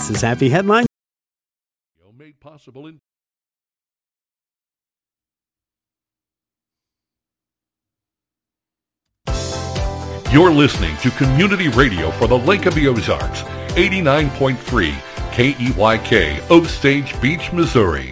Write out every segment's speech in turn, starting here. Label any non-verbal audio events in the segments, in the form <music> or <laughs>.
This is Happy Headline. Made possible in You're listening to Community Radio for the Lake of the Ozarks, 89.3 KEYK, Osage Beach, Missouri.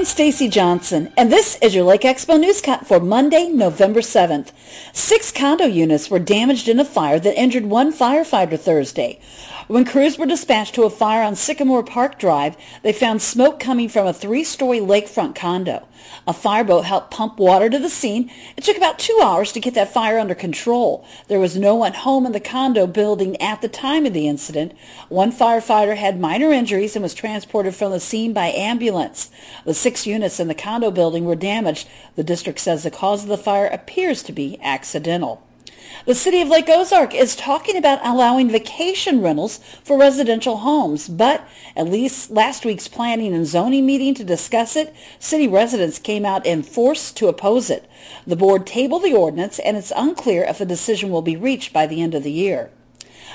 I'm Stacy Johnson, and this is your Lake Expo Newscut for Monday, November 7th. Six condo units were damaged in a fire that injured one firefighter Thursday. When crews were dispatched to a fire on Sycamore Park Drive, they found smoke coming from a three-story lakefront condo. A fireboat helped pump water to the scene. It took about two hours to get that fire under control. There was no one home in the condo building at the time of the incident. One firefighter had minor injuries and was transported from the scene by ambulance. The six units in the condo building were damaged. The district says the cause of the fire appears to be accidental. The city of Lake Ozark is talking about allowing vacation rentals for residential homes, but at least last week's planning and zoning meeting to discuss it, city residents came out in force to oppose it. The board tabled the ordinance, and it's unclear if a decision will be reached by the end of the year.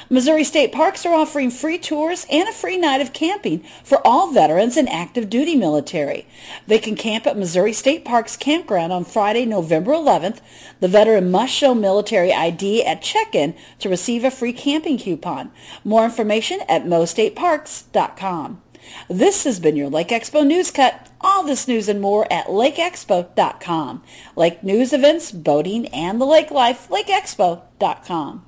Missouri State Parks are offering free tours and a free night of camping for all veterans and active duty military. They can camp at Missouri State Parks Campground on Friday, November 11th. The veteran must show military ID at check-in to receive a free camping coupon. More information at mostateparks.com. This has been your Lake Expo News Cut. All this news and more at lakeexpo.com. Lake news events, boating, and the lake life, lakeexpo.com.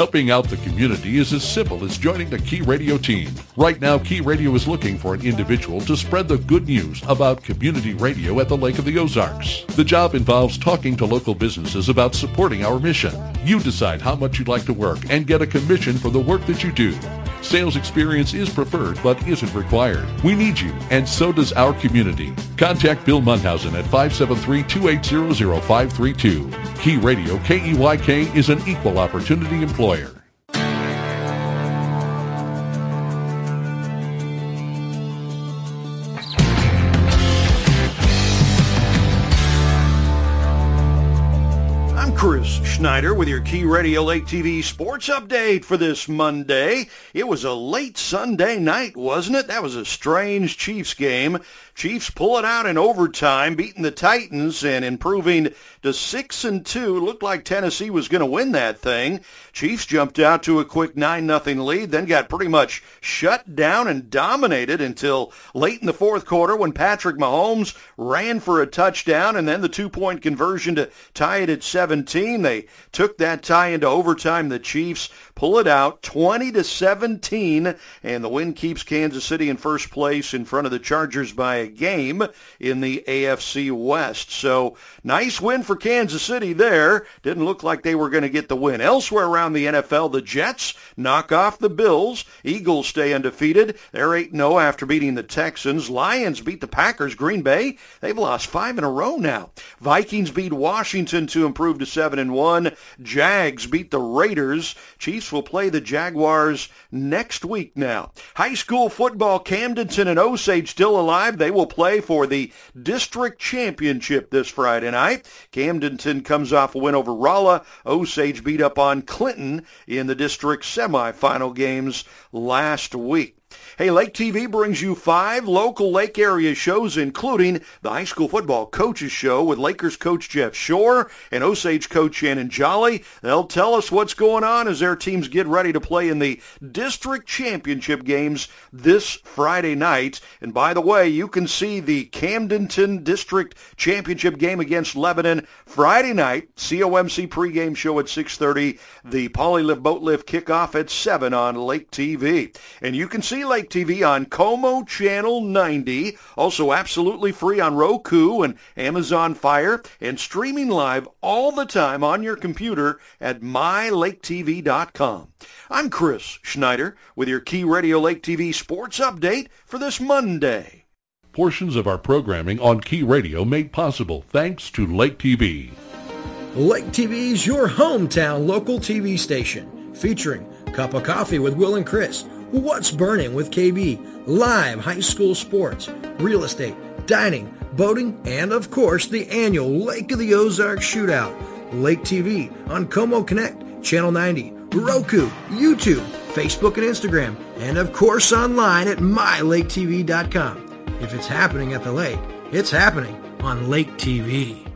Helping out the community is as simple as joining the Key Radio team. Right now, Key Radio is looking for an individual to spread the good news about community radio at the Lake of the Ozarks. The job involves talking to local businesses about supporting our mission. You decide how much you'd like to work and get a commission for the work that you do. Sales experience is preferred but isn't required. We need you, and so does our community. Contact Bill Munhausen at 573-280-0532. Key Radio KEYK is an equal opportunity employer. Schneider with your Key Radio Lake TV sports update for this Monday. It was a late Sunday night, wasn't it? That was a strange Chiefs game. Chiefs pull it out in overtime, beating the Titans and improving to 6 and 2. Looked like Tennessee was going to win that thing. Chiefs jumped out to a quick 9 nothing lead, then got pretty much shut down and dominated until late in the fourth quarter when Patrick Mahomes ran for a touchdown and then the two-point conversion to tie it at 17. They took that tie into overtime. The Chiefs pull it out 20 to 17 and the win keeps Kansas City in first place in front of the Chargers by a game in the AFC West. So nice win for Kansas City there. Didn't look like they were going to get the win. Elsewhere around the NFL, the Jets knock off the Bills. Eagles stay undefeated. They're 8-0 after beating the Texans. Lions beat the Packers. Green Bay, they've lost five in a row now. Vikings beat Washington to improve to 7-1. Jags beat the Raiders. Chiefs will play the Jaguars next week now. High school football, Camdenton and Osage still alive. They will play for the district championship this Friday night. Camdenton comes off a win over Rolla. Osage beat up on Clinton in the district semifinal games last week. Hey, Lake TV brings you five local lake area shows, including the high school football coaches show with Lakers coach Jeff Shore and Osage coach Shannon Jolly. They'll tell us what's going on as their teams get ready to play in the district championship games this Friday night. And by the way, you can see the Camdenton district championship game against Lebanon Friday night. COMC pregame show at 6.30. The Polylift Boat Lift kickoff at 7 on Lake TV. And you can see Lake TV on Como Channel 90, also absolutely free on Roku and Amazon Fire, and streaming live all the time on your computer at mylaketv.com. I'm Chris Schneider with your Key Radio Lake TV sports update for this Monday. Portions of our programming on Key Radio made possible thanks to Lake TV. Lake TV is your hometown local TV station featuring Cup of Coffee with Will and Chris, What's Burning with KB, live high school sports, real estate, dining, boating, and of course the annual Lake of the Ozarks Shootout. Lake TV on Como Connect, Channel 90, Roku, YouTube, Facebook and Instagram, and of course online at mylaketv.com. If it's happening at the lake, it's happening on Lake TV.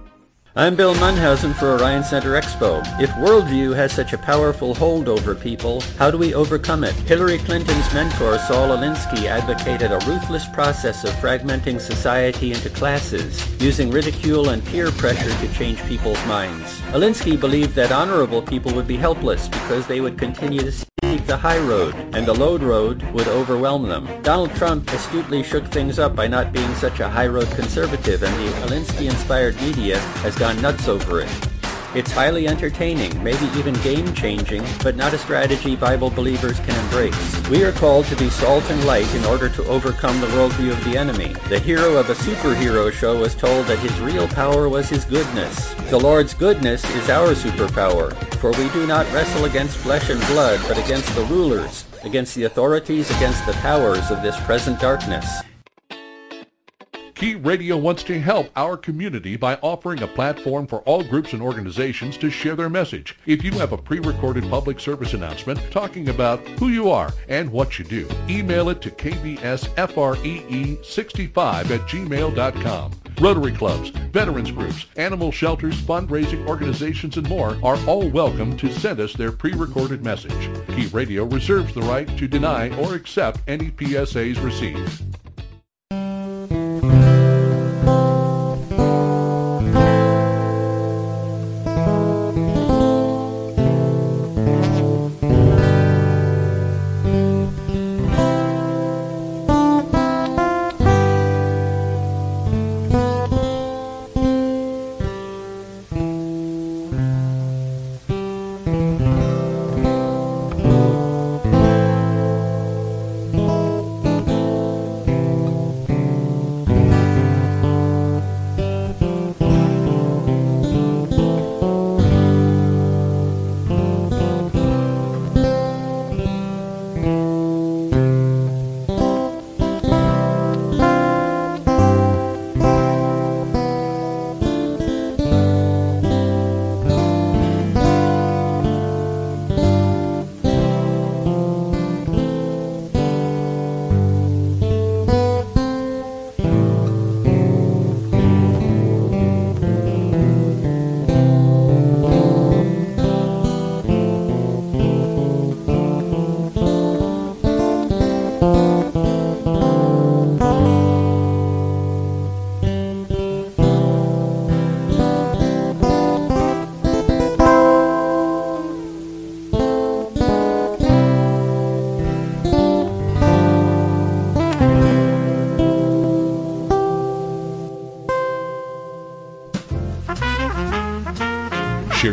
I'm Bill Munhausen for Orion Center Expo. If worldview has such a powerful hold over people, how do we overcome it? Hillary Clinton's mentor, Saul Alinsky, advocated a ruthless process of fragmenting society into classes, using ridicule and peer pressure to change people's minds. Alinsky believed that honorable people would be helpless because they would continue to the high road, and the low road would overwhelm them. Donald Trump astutely shook things up by not being such a high road conservative, and the Alinsky-inspired media has gone nuts over it. It's highly entertaining, maybe even game-changing, but not a strategy Bible believers can embrace. We are called to be salt and light in order to overcome the worldview of the enemy. The hero of a superhero show was told that his real power was his goodness. The Lord's goodness is our superpower, for we do not wrestle against flesh and blood, but against the rulers, against the authorities, against the powers of this present darkness. Key Radio wants to help our community by offering a platform for all groups and organizations to share their message. If you have a pre-recorded public service announcement talking about who you are and what you do, email it to kbsfree65 at gmail.com. Rotary clubs, veterans groups, animal shelters, fundraising organizations, and more are all welcome to send us their pre-recorded message. Key Radio reserves the right to deny or accept any PSAs received.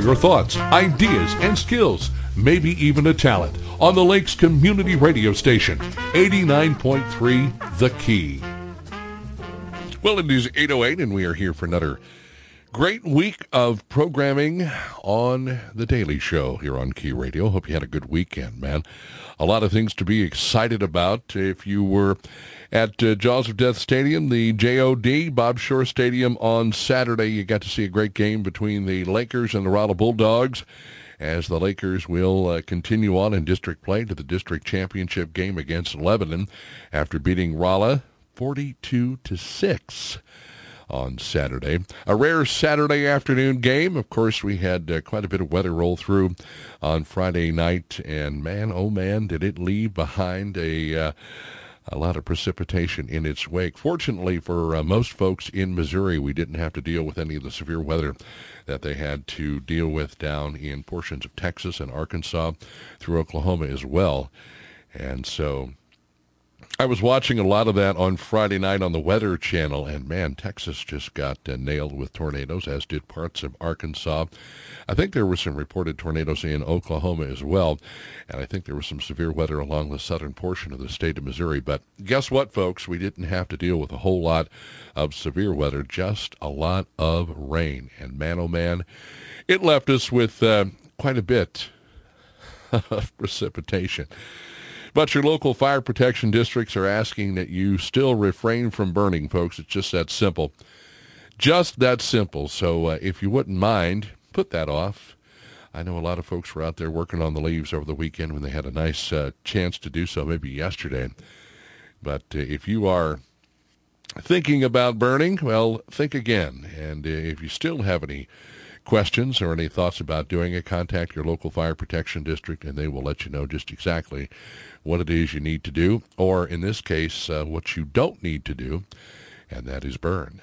Your thoughts, ideas, and skills, maybe even a talent, on the Lakes Community Radio Station, 89.3 The Key. Well, it is 8.08, and we are here for another great week of programming on The Daily Show here on Key Radio. Hope you had a good weekend, man. A lot of things to be excited about. If you were at uh, Jaws of Death Stadium, the JOD Bob Shore Stadium on Saturday. You got to see a great game between the Lakers and the Rolla Bulldogs as the Lakers will uh, continue on in district play to the district championship game against Lebanon after beating Rolla 42 to 6 on Saturday. A rare Saturday afternoon game. Of course, we had uh, quite a bit of weather roll through on Friday night, and man, oh man, did it leave behind a uh, a lot of precipitation in its wake. Fortunately for uh, most folks in Missouri, we didn't have to deal with any of the severe weather that they had to deal with down in portions of Texas and Arkansas through Oklahoma as well. And so I was watching a lot of that on Friday night on the Weather Channel, and man, Texas just got uh, nailed with tornadoes, as did parts of Arkansas. I think there were some reported tornadoes in Oklahoma as well, and I think there was some severe weather along the southern portion of the state of Missouri. But guess what, folks? We didn't have to deal with a whole lot of severe weather, just a lot of rain. And man, oh man, it left us with uh, quite a bit <laughs> of precipitation. But your local fire protection districts are asking that you still refrain from burning, folks. It's just that simple. Just that simple. So uh, if you wouldn't mind, put that off. I know a lot of folks were out there working on the leaves over the weekend when they had a nice uh, chance to do so, maybe yesterday. But uh, if you are thinking about burning, well, think again. And uh, if you still have any questions or any thoughts about doing it, contact your local fire protection district and they will let you know just exactly what it is you need to do, or in this case, uh, what you don't need to do, and that is burn.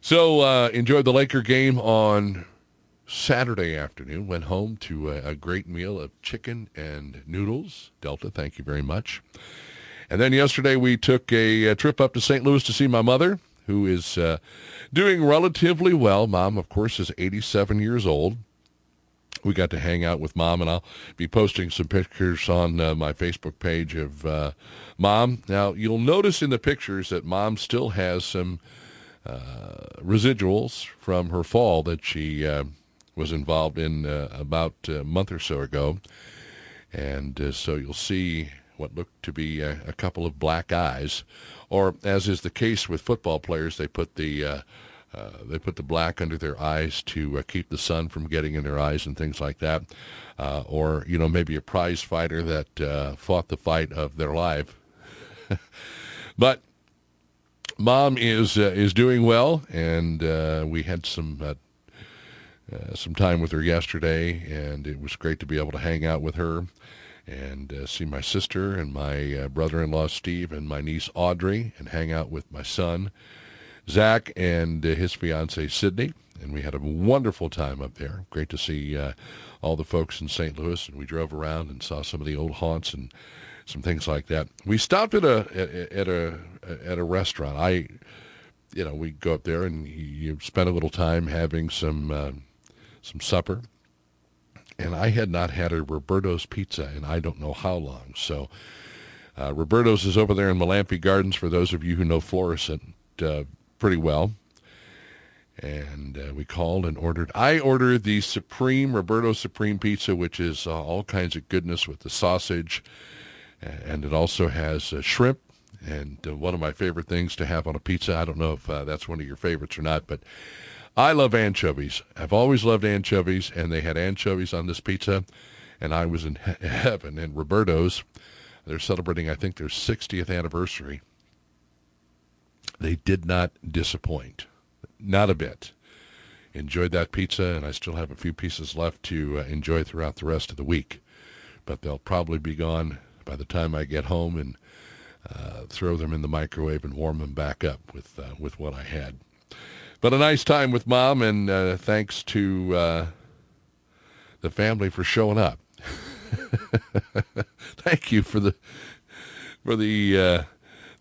So uh, enjoyed the Laker game on Saturday afternoon. Went home to a, a, great meal of chicken and noodles. Delta, thank you very much. And then yesterday we took a, a trip up to St. Louis to see my mother, who is uh, doing relatively well. Mom, of course, is 87 years old. We got to hang out with mom, and I'll be posting some pictures on uh, my Facebook page of uh, mom. Now, you'll notice in the pictures that mom still has some uh, residuals from her fall that she uh, was involved in uh, about a month or so ago. And so you'll see what looked to be a, a, couple of black eyes, or as is the case with football players, they put the uh, uh, they put the black under their eyes to uh, keep the sun from getting in their eyes and things like that, uh, or you know maybe a prize fighter that uh, fought the fight of their life. <laughs> but mom is uh, is doing well, and we had some. some time with her yesterday, and it was great to be able to hang out with her and uh, see my sister and my uh, brother-in-law Steve and my niece Audrey and hang out with my son Zach and uh, his fiancee Sydney. And we had a wonderful time up there. Great to see uh, all the folks in St. Louis. And we drove around and saw some of the old haunts and some things like that. We stopped at a at a at a restaurant. I, you know, we go up there and you spend a little time having some uh, some supper and I had not had a Roberto's pizza in I don't know how long. So uh, Roberto's is over there in Malampy Gardens for those of you who know Florissant uh, pretty well. And uh, we called and ordered. I ordered the Supreme Roberto Supreme Pizza, which is uh, all kinds of goodness with the sausage, and it also has uh, shrimp. And uh, one of my favorite things to have on a pizza. I don't know if that's one of your favorites or not, but I love anchovies. I've always loved anchovies, and they had anchovies on this pizza, and I was in he- <laughs> heaven. And Roberto's, they're celebrating, I think, their 60th anniversary. They did not disappoint, not a bit. Enjoyed that pizza, and I still have a few pieces left to uh, enjoy throughout the rest of the week. But they'll probably be gone by the time I get home and uh, throw them in the microwave and warm them back up with uh, with what I had. But a nice time with mom, and uh, thanks to uh, the family for showing up. <laughs> Thank you for the for the uh,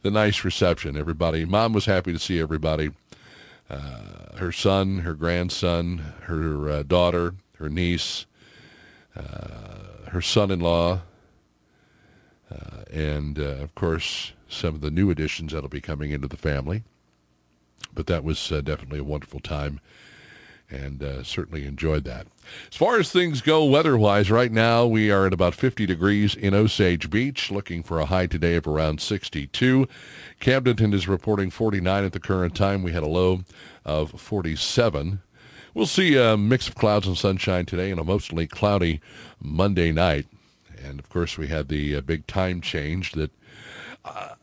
the nice reception, everybody. Mom was happy to see everybody. Uh, her son, her grandson, her uh, daughter, her niece, uh, her son-in-law, and of course some of the new additions that'll be coming into the family but that was uh, definitely a wonderful time and uh, certainly enjoyed that. As far as things go weather-wise, right now we are at about 50 degrees in Osage Beach, looking for a high today of around 62. Camdenton is reporting 49 at the current time. We had a low of 47. We'll see a mix of clouds and sunshine today and a mostly cloudy Monday night. And of course, we had the uh, big time change that uh,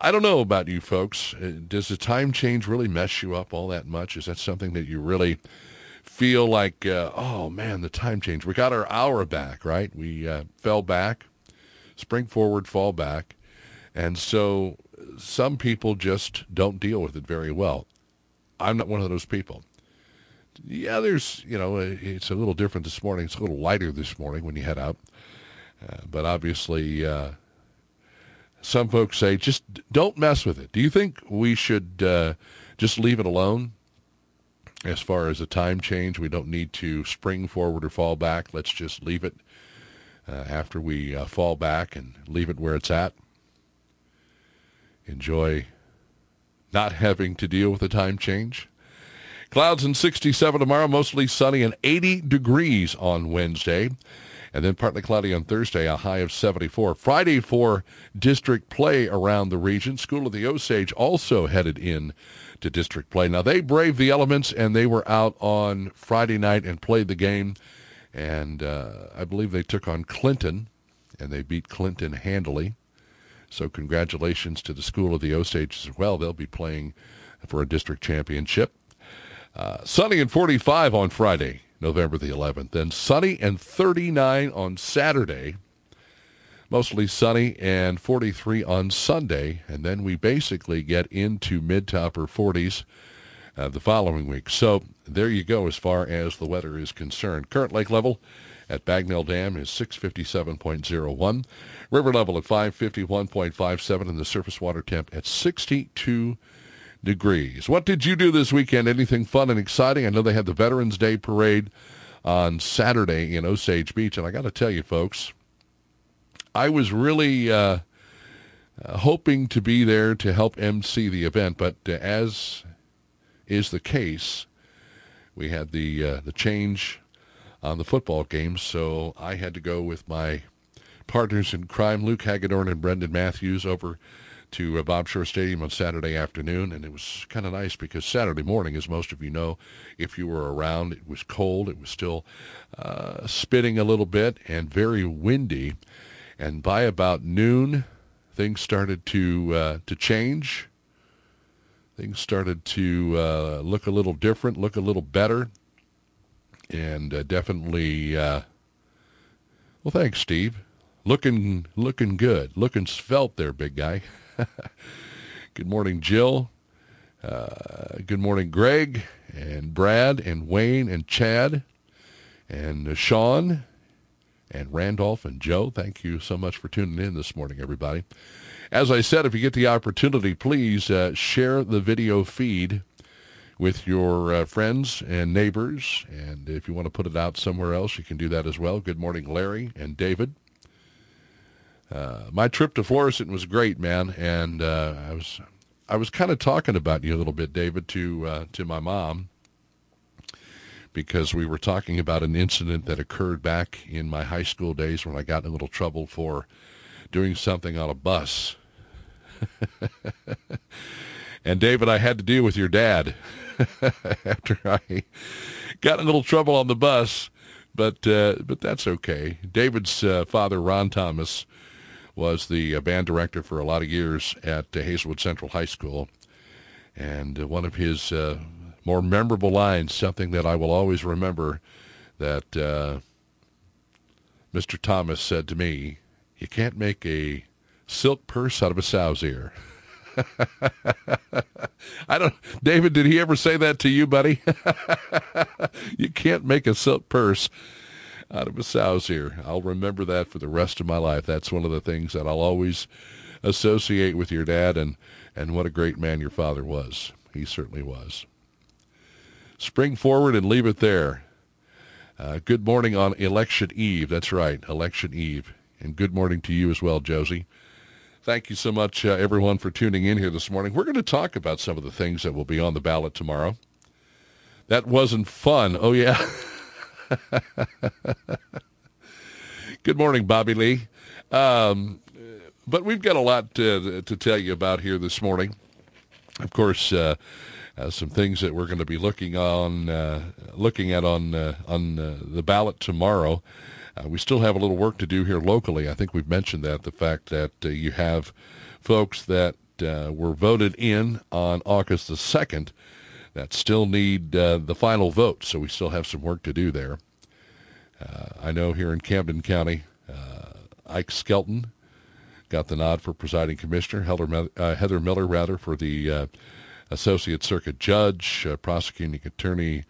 I don't know about you folks. Uh, does the time change really mess you up all that much? Is that something that you really feel like, uh, oh man, the time change? We got our hour back, right? We uh, fell back, spring forward, fall back. And so some people just don't deal with it very well. I'm not one of those people. Yeah, there's, you know, uh, it's a little different this morning. It's a little lighter this morning when you head out. Uh, but obviously, uh, some folks say just don't mess with it. Do you think we should uh, just leave it alone? As far as a time change, we don't need to spring forward or fall back. Let's just leave it uh, after we uh, fall back and leave it where it's at. Enjoy not having to deal with a time change. Clouds and 67 tomorrow, mostly sunny and 80 degrees on Wednesday. And then partly cloudy on Thursday, a high of 74. Friday for district play around the region. School of the Osage also headed in to district play. Now they braved the elements and they were out on Friday night and played the game. And uh, I believe they took on Clinton and they beat Clinton handily. So congratulations to the School of the Osage as well. They'll be playing for a district championship. Uh, sunny and 45 on Friday, November the 11th. Then sunny and 39 on Saturday. Mostly sunny and 43 on Sunday. And then we basically get into mid to upper 40s uh, the following week. So there you go as far as the weather is concerned. Current lake level at Bagnell Dam is 657.01. River level at 551.57 and the surface water temp at 62 degrees. What did you do this weekend? Anything fun and exciting? I know they had the Veterans Day Parade on Saturday in Osage Beach, and I got to tell you, folks, I was really uh, uh, hoping to be there to help MC the event, but uh, as is the case, we had the uh, the change on the football game, so I had to go with my partners in crime, Luke Hagedorn and Brendan Matthews, over to uh, Bob Shore Stadium on Saturday afternoon, and it was kind of nice because Saturday morning, as most of you know, if you were around, it was cold. It was still uh, spitting a little bit and very windy. And by about noon, things started to uh, to change. Things started to uh, look a little different, look a little better, and uh, definitely. Uh, well, thanks, Steve. Looking looking good, looking svelte there, big guy. <laughs> <laughs> good morning, Jill. Uh, good morning, Greg and Brad and Wayne and Chad and Sean and Randolph and Joe. Thank you so much for tuning in this morning, everybody. As I said, if you get the opportunity, please uh, share the video feed with your uh, friends and neighbors. And if you want to put it out somewhere else, you can do that as well. Good morning, Larry and David. Uh, my trip to Florissant was great, man, and uh, I was I was kind of talking about you a little bit, David, to uh, to my mom because we were talking about an incident that occurred back in my high school days when I got in a little trouble for doing something on a bus. <laughs> and David, I had to deal with your dad <laughs> after I got in a little trouble on the bus, but uh, but that's okay. David's uh, father, Ron Thomas was the uh, band director for a lot of years at uh, Hazelwood Central High School. And uh, one of his more memorable lines, something that I will always remember, that uh, Mr. Thomas said to me, you can't make a silk purse out of a sow's ear. <laughs> I don't, David, did he ever say that to you, buddy? <laughs> you can't make a silk purse out of a sow's ear. I'll remember that for the rest of my life. That's one of the things that I'll always associate with your dad and, and what a great man your father was. He certainly was. Spring forward and leave it there. Uh, good morning on election eve. That's right, election eve. And good morning to you as well, Josie. Thank you so much, uh, everyone, for tuning in here this morning. We're going to talk about some of the things that will be on the ballot tomorrow. That wasn't fun. Oh, yeah. <laughs> <laughs> Good morning, Bobby Lee. Um, but we've got a lot to, to, tell you about here this morning. Of course, uh, uh, some things that we're going to be looking on, uh, looking at on uh, on uh, the ballot tomorrow. Uh, we still have a little work to do here locally. I think we've mentioned that the fact that you have folks that were voted in on August the second that still need uh, the final vote, so we still have some work to do there. Uh, I know here in Camden County, uh, Ike Skelton got the nod for presiding commissioner, Heather, uh, Heather Miller, rather, for the uh, associate circuit judge, prosecuting attorney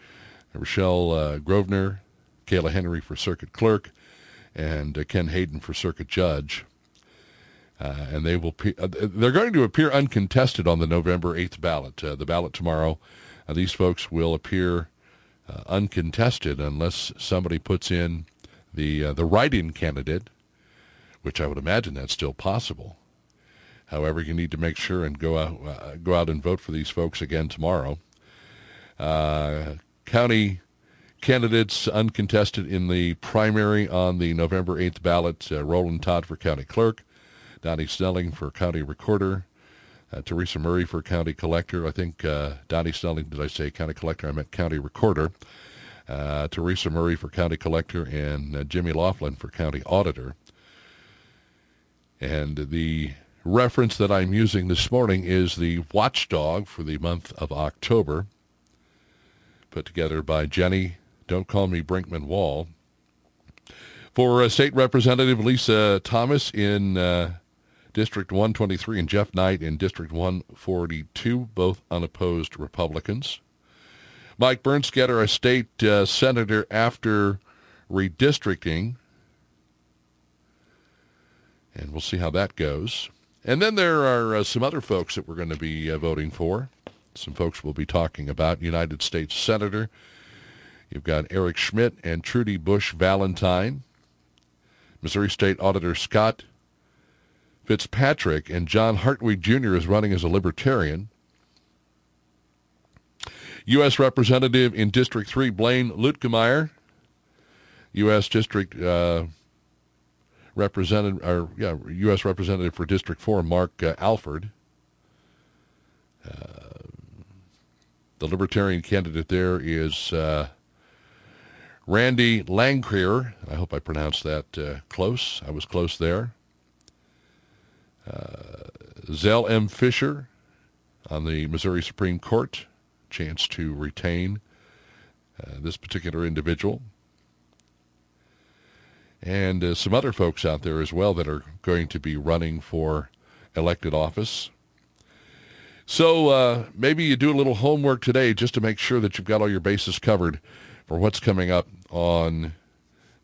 Rochelle Grosvenor, Kayla Henry for circuit clerk, and Ken Hayden for circuit judge. Uh, and they will pe- uh, they're going to appear uncontested on the November 8th ballot. Uh, the ballot tomorrow uh, these folks will appear uh, uncontested unless somebody puts in the uh, the write-in candidate, which I would imagine that's still possible. However, you need to make sure and go out uh, go out and vote for these folks again tomorrow. Uh, county candidates uncontested in the primary on the November 8th ballot, uh, Roland Todd for county clerk, Donnie Snelling for county recorder, uh, Teresa Murray for county collector. I think uh, Donnie Snelling, did I say county collector? I meant county recorder. Uh, Teresa Murray for county collector and uh, Jimmy Laughlin for county auditor. And the reference that I'm using this morning is the watchdog for the month of October, put together by Jenny, don't call me Brinkman Wall. For uh, State Representative Lisa Thomas in uh, District 123 and Jeff Knight in District 142, both unopposed Republicans. Mike Bernskoetter, a state uh, senator after redistricting. And we'll see how that goes. And then there are uh, some other folks that we're going to be uh, voting for. Some folks we'll be talking about. United States Senator. You've got Eric Schmitt and Trudy Bush Valentine. Missouri State Auditor Scott Fitzpatrick and John Hartwig Jr. is running as a Libertarian. U.S. Representative in District 3, Blaine Luetkemeyer. U.S. District uh, Representative, or yeah, U.S. Representative for District 4, Mark uh, Alford. Uh, the Libertarian candidate there is uh, Randy Langkraehr. I hope I pronounced that uh, close. I was close there. Uh, Zel M. Fischer on the Missouri Supreme Court. Chance to retain uh, this particular individual and uh, some other folks out there as well that are going to be running for elected office. So uh, maybe you do a little homework today just to make sure that you've got all your bases covered for what's coming up on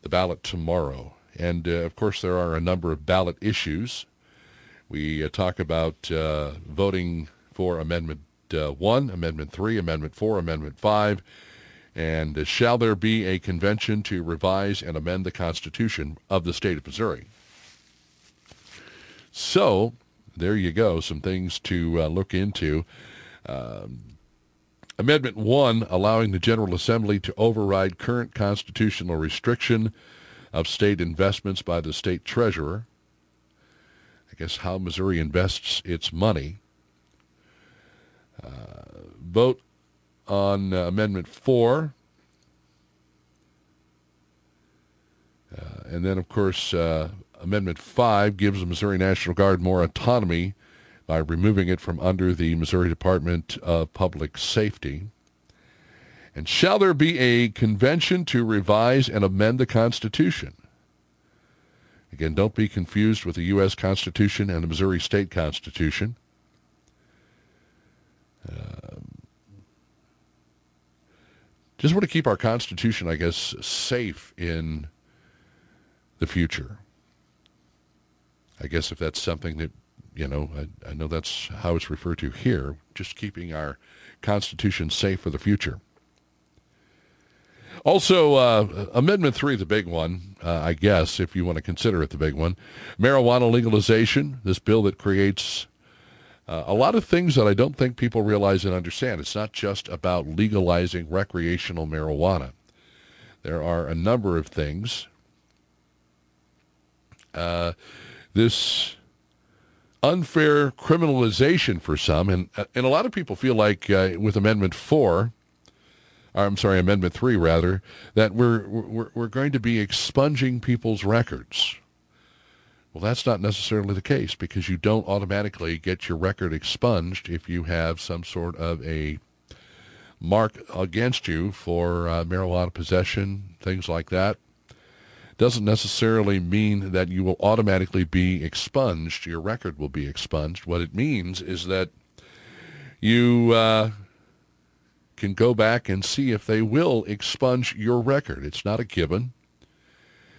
the ballot tomorrow. And uh, of course, there are a number of ballot issues. We uh, talk about uh, voting for Amendment uh, 1, Amendment 3, Amendment 4, Amendment 5, and shall there be a convention to revise and amend the Constitution of the state of Missouri? So there you go, some things to uh, look into. Um, Amendment 1, allowing the General Assembly to override current constitutional restriction of state investments by the state treasurer. I guess how Missouri invests its money. Uh, vote on uh, Amendment 4. Uh, and then, of course, uh, Amendment 5 gives the Missouri National Guard more autonomy by removing it from under the Missouri Department of Public Safety. And shall there be a convention to revise and amend the Constitution? Again, don't be confused with the U.S. Constitution and the Missouri State Constitution. Um, just want to keep our Constitution, I guess, safe in the future. I guess if that's something that, you know, I, I know that's how it's referred to here, just keeping our Constitution safe for the future. Also, uh, Amendment 3, the big one, uh, I guess, if you want to consider it the big one. Marijuana legalization, this bill that creates uh, a lot of things that I don't think people realize and understand. It's not just about legalizing recreational marijuana. There are a number of things. Uh, this unfair criminalization for some, and uh, and a lot of people feel like uh, with Amendment Four, I'm sorry, Amendment Three rather, that we're we're we're going to be expunging people's records. Well, that's not necessarily the case because you don't automatically get your record expunged if you have some sort of a mark against you for uh, marijuana possession, things like that. Doesn't necessarily mean that you will automatically be expunged. Your record will be expunged. What it means is that you uh, can go back and see if they will expunge your record. It's not a given.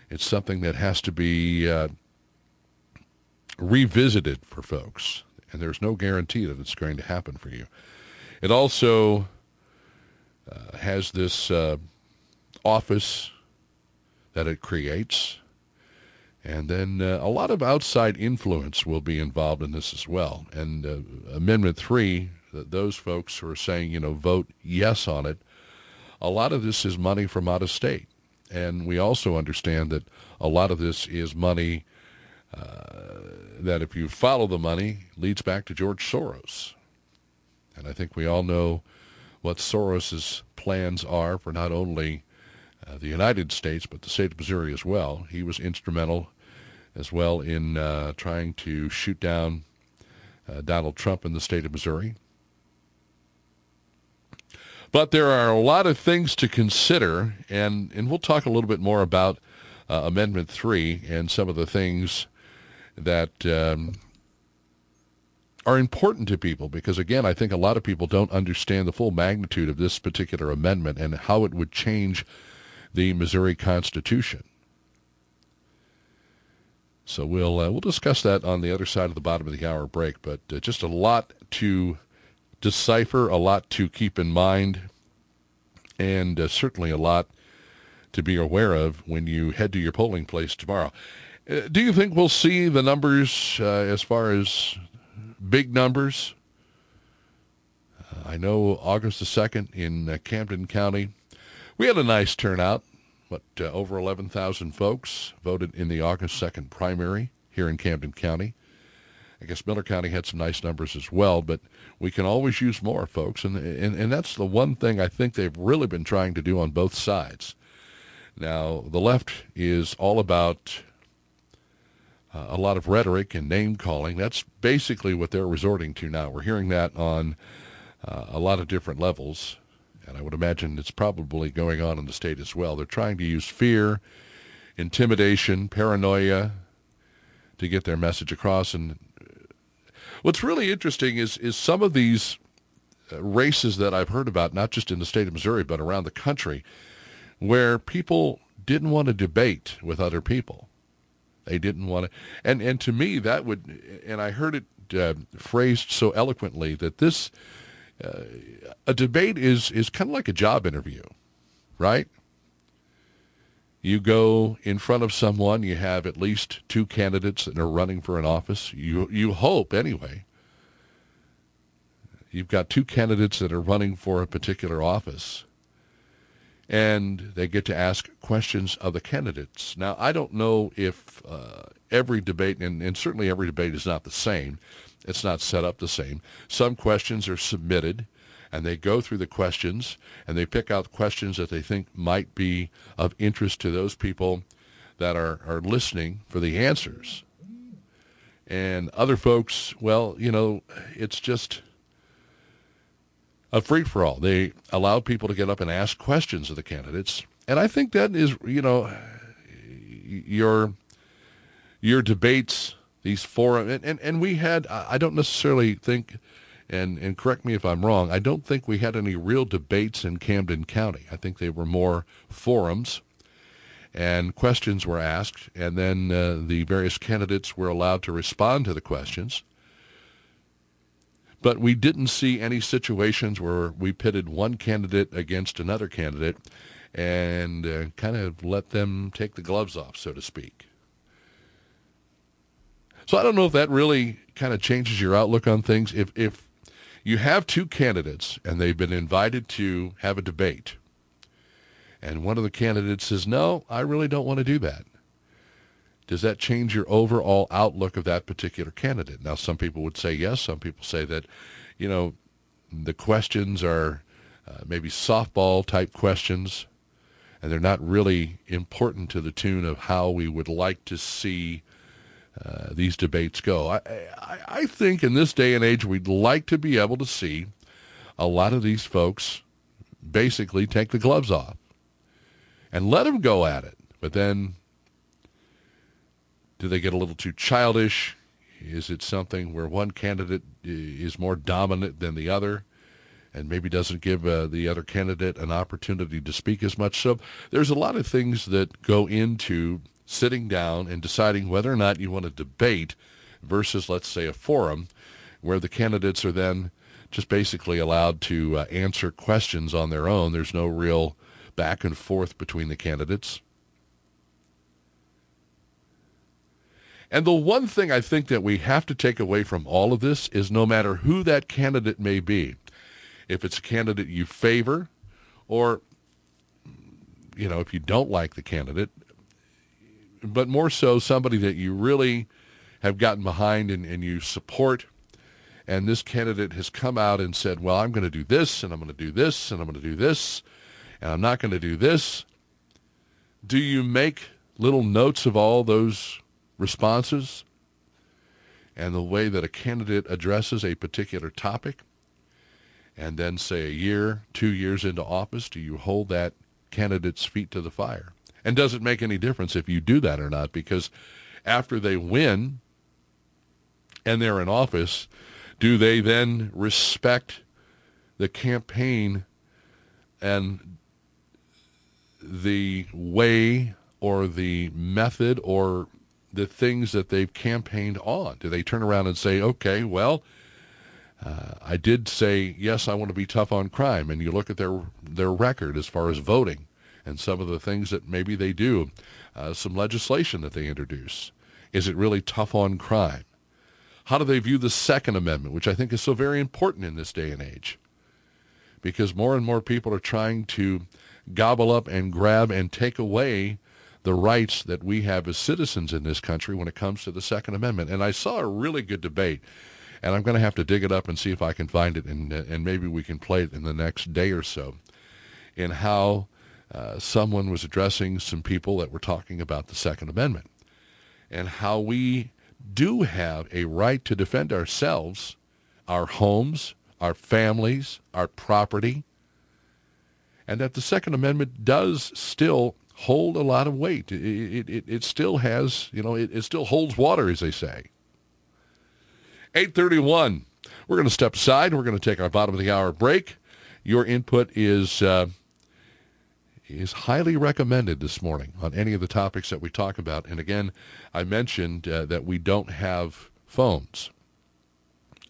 It's something that has to be uh, revisited for folks, and there's no guarantee that it's going to happen for you. It also uh, has this uh, office that it creates, and then uh, a lot of outside influence will be involved in this as well. And uh, Amendment 3, those folks who are saying, you know, vote yes on it, a lot of this is money from out of state. And we also understand that a lot of this is money uh, that, if you follow the money, leads back to George Soros. And I think we all know what Soros's plans are for not only uh, the United States, but the state of Missouri as well. He was instrumental as well in uh, trying to shoot down uh, Donald Trump in the state of Missouri. But there are a lot of things to consider, and, and we'll talk a little bit more about uh, Amendment 3 and some of the things that um, are important to people because, again, I think a lot of people don't understand the full magnitude of this particular amendment and how it would change the Missouri Constitution. So we'll uh, we'll discuss that on the other side of the bottom of the hour break. But uh, just a lot to decipher, a lot to keep in mind, and uh, certainly a lot to be aware of when you head to your polling place tomorrow. Uh, do you think we'll see the numbers uh, as far as big numbers? Uh, I know August the 2nd in Camden County, we had a nice turnout. What, over 11,000 folks voted in the August 2nd primary here in Camden County. I guess Miller County had some nice numbers as well, but we can always use more, folks. And, and, and that's the one thing I think they've really been trying to do on both sides. Now, the left is all about uh, a lot of rhetoric and name calling. That's basically what they're resorting to now. We're hearing that on uh, a lot of different levels, and I would imagine it's probably going on in the state as well. They're trying to use fear, intimidation, paranoia to get their message across. And what's really interesting is is some of these uh, races that I've heard about, not just in the state of Missouri but around the country, where people didn't want to debate with other people they didn't want to, and and to me that would, and I heard it uh, phrased so eloquently that this, uh, a debate is is kind of like a job interview, right? You go in front of someone, you have at least two candidates that are running for an office. You you hope anyway. You've got two candidates that are running for a particular office and they get to ask questions of the candidates. Now, I don't know if uh, every debate, and, and, certainly every debate is not the same. It's not set up the same. Some questions are submitted, and they go through the questions, and they pick out questions that they think might be of interest to those people that are, are listening for the answers. And other folks, well, you know, it's just a free-for-all. They allow people to get up and ask questions of the candidates. And I think that is, you know, your your debates, these forum, and, and, and we had, I don't necessarily think, and, and correct me if I'm wrong, I don't think we had any real debates in Camden County. I think they were more forums and questions were asked, and then uh, the various candidates were allowed to respond to the questions. But we didn't see any situations where we pitted one candidate against another candidate and uh, kind of let them take the gloves off, so to speak. So I don't know if that really kind of changes your outlook on things. If, if you have two candidates and they've been invited to have a debate, and one of the candidates says, no, I really don't want to do that does that change your overall outlook of that particular candidate? Now, some people would say yes. Some people say that, you know, the questions are uh, maybe softball type questions, and they're not really important to the tune of how we would like to see uh, these debates go. I, I, I think in this day and age, we'd like to be able to see a lot of these folks basically take the gloves off and let them go at it. But then do they get a little too childish? Is it something where one candidate is more dominant than the other and maybe doesn't give uh, the other candidate an opportunity to speak as much? So there's a lot of things that go into sitting down and deciding whether or not you want to debate versus, let's say, a forum where the candidates are then just basically allowed to uh, answer questions on their own. There's no real back and forth between the candidates. And the one thing I think that we have to take away from all of this is no matter who that candidate may be, if it's a candidate you favor or you know, if you don't like the candidate, but more so somebody that you really have gotten behind and, and you support. And this candidate has come out and said, well, I'm going to do this, and I'm going to do this, and I'm going to do this, and I'm not going to do this. Do you make little notes of all those responses and the way that a candidate addresses a particular topic? And then say a year, two years into office, do you hold that candidate's feet to the fire? And does it make any difference if you do that or not? Because after they win and they're in office, do they then respect the campaign and the way or the method or the things that they've campaigned on? Do they turn around and say, okay, well, uh, I did say, yes, I want to be tough on crime. And you look at their, their record as far as voting and some of the things that maybe they do, uh, some legislation that they introduce. Is it really tough on crime? How do they view the Second Amendment, which I think is so very important in this day and age? Because more and more people are trying to gobble up and grab and take away the rights that we have as citizens in this country when it comes to the Second Amendment. And I saw a really good debate, and I'm going to have to dig it up and see if I can find it, and, and maybe we can play it in the next day or so, in how uh, someone was addressing some people that were talking about the Second Amendment and how we do have a right to defend ourselves, our homes, our families, our property, and that the Second Amendment does still hold a lot of weight. It, it, it still has, you know, it, it still holds water, as they say. 831. We're going to step aside. We're going to take our bottom of the hour break. Your input is uh, is highly recommended this morning on any of the topics that we talk about. And again, I mentioned uh, that we don't have phones,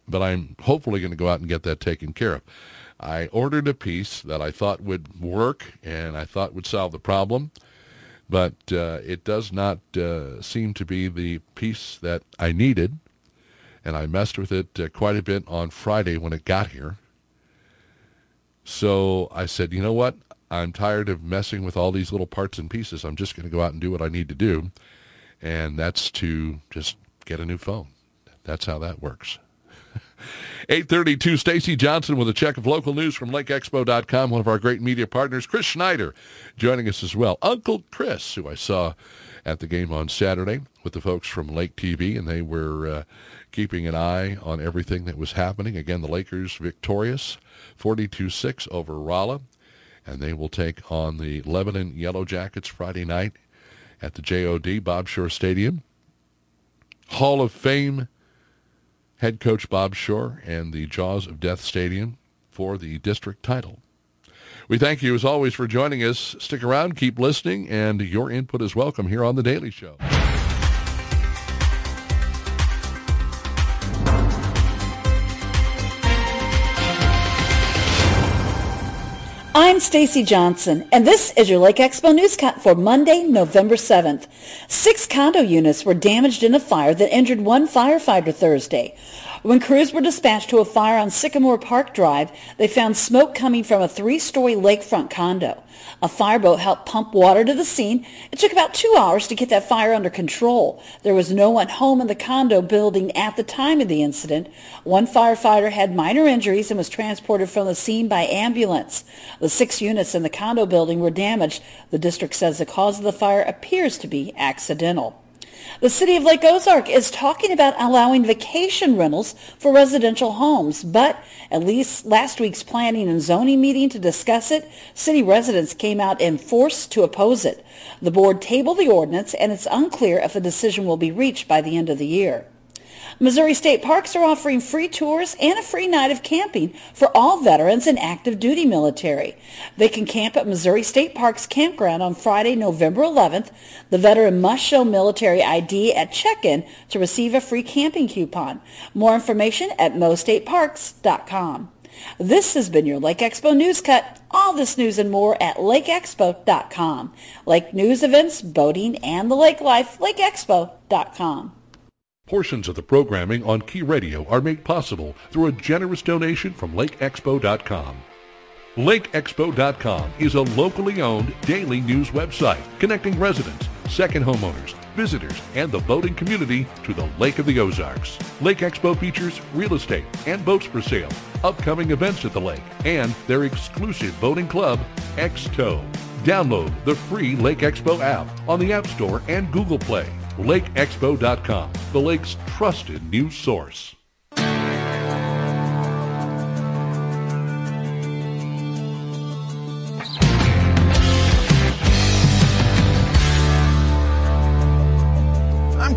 but I'm hopefully going to go out and get that taken care of. I ordered a piece that I thought would work and I thought would solve the problem, but uh, it does not uh, seem to be the piece that I needed. And I messed with it uh, quite a bit on Friday when it got here. So I said, you know what? I'm tired of messing with all these little parts and pieces. I'm just going to go out and do what I need to do. And that's to just get a new phone. That's how that works. <laughs> 832 Stacy Johnson with a check of local news from lakeexpo.com, one of our great media partners. Chris Schneider joining us as well. Uncle Chris, who I saw at the game on Saturday with the folks from Lake TV, and they were uh, keeping an eye on everything that was happening. Again, the Lakers victorious 42-6 over Rolla and they will take on the Lebanon Yellow Jackets Friday night at the JOD Bob Shore Stadium. Hall of Fame head coach Bob Shore and the Jaws of Death Stadium for the district title. We thank you as always for joining us. Stick around, keep listening, and your input is welcome here on The Daily Show. I'm Stacy Johnson, and this is your Lake Expo Newscut for Monday, November 7th. Six condo units were damaged in a fire that injured one firefighter Thursday. When crews were dispatched to a fire on Sycamore Park Drive, they found smoke coming from a three-story lakefront condo. A fireboat helped pump water to the scene. It took about two hours to get that fire under control. There was no one home in the condo building at the time of the incident. One firefighter had minor injuries and was transported from the scene by ambulance. The six units in the condo building were damaged. The district says the cause of the fire appears to be accidental. The city of Lake Ozark is talking about allowing vacation rentals for residential homes, but at least last week's planning and zoning meeting to discuss it, city residents came out in force to oppose it. The board tabled the ordinance and it's unclear if a decision will be reached by the end of the year. Missouri State Parks are offering free tours and a free night of camping for all veterans and active duty military. They can camp at Missouri State Parks Campground on Friday, November 11th. The veteran must show military ID at check-in to receive a free camping coupon. More information at mostateparks.com. This has been your Lake Expo News Cut. All this news and more at lakeexpo.com. Lake news events, boating, and the lake life, lakeexpo.com. Portions of the programming on Key Radio are made possible through a generous donation from LakeExpo.com. LakeExpo.com is a locally owned daily news website connecting residents, second homeowners, visitors, and the boating community to the Lake of the Ozarks. Lake Expo features real estate and boats for sale, upcoming events at the lake, and their exclusive boating club, X-Tow. Download the free Lake Expo app on the App Store and Google Play. LakeExpo.com, the lake's trusted news source.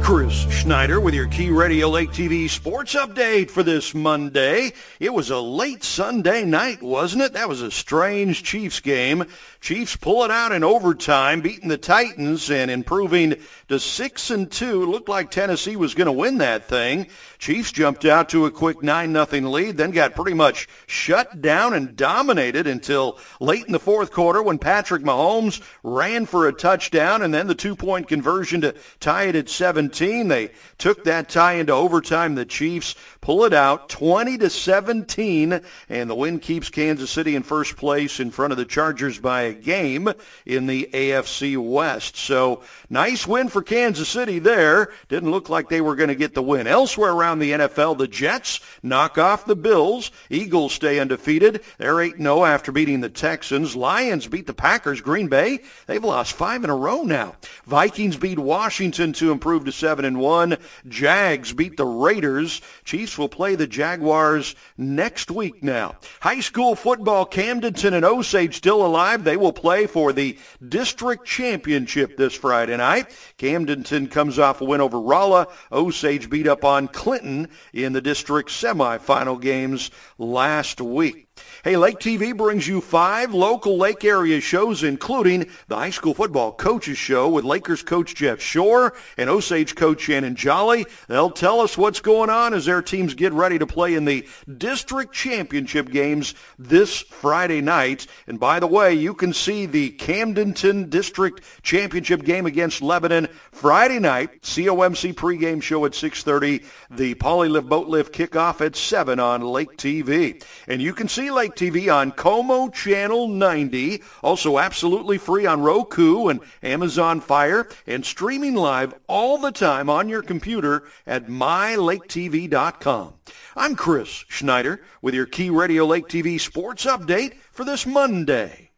Chris Schneider with your Key Radio Lake TV sports update for this Monday. It was a late Sunday night, wasn't it? That was a strange Chiefs game. Chiefs pull it out in overtime, beating the Titans and improving to 6 and 2. Looked like Tennessee was going to win that thing. Chiefs jumped out to a quick 9 nothing lead, then got pretty much shut down and dominated until late in the fourth quarter when Patrick Mahomes ran for a touchdown and then the two-point conversion to tie it at 17. They took that tie into overtime. The Chiefs pull it out 20 to 17 and the win keeps Kansas City in first place in front of the Chargers by a game in the AFC West. So nice win for Kansas City there. Didn't look like they were going to get the win. Elsewhere around the NFL, the Jets knock off the Bills. Eagles stay undefeated. They're 8-0 after beating the Texans. Lions beat the Packers. Green Bay, they've lost five in a row now. Vikings beat Washington to improve to 7 and 1. Jags beat the Raiders. Chiefs will play the Jaguars next week now. High school football, Camdenton and Osage still alive. They will play for the district championship this Friday night. Camdenton comes off a win over Rolla. Osage beat up on Clinton in the district semifinal games last week. Hey, Lake TV brings you five local Lake area shows, including the high school football coaches show with Lakers coach Jeff Shore and Osage coach Shannon Jolly. They'll tell us what's going on as their teams get ready to play in the district championship games this Friday night. And by the way, you can see the Camdenton district championship game against Lebanon Friday night. COMC pregame show at 6.30. The Polylift Boat Lift kickoff at 7 on Lake TV. And you can see Lake TV on Como Channel 90, also absolutely free on Roku and Amazon Fire, and streaming live all the time on your computer at mylaketv.com. I'm Chris Schneider with your Key Radio Lake TV sports update for this Monday.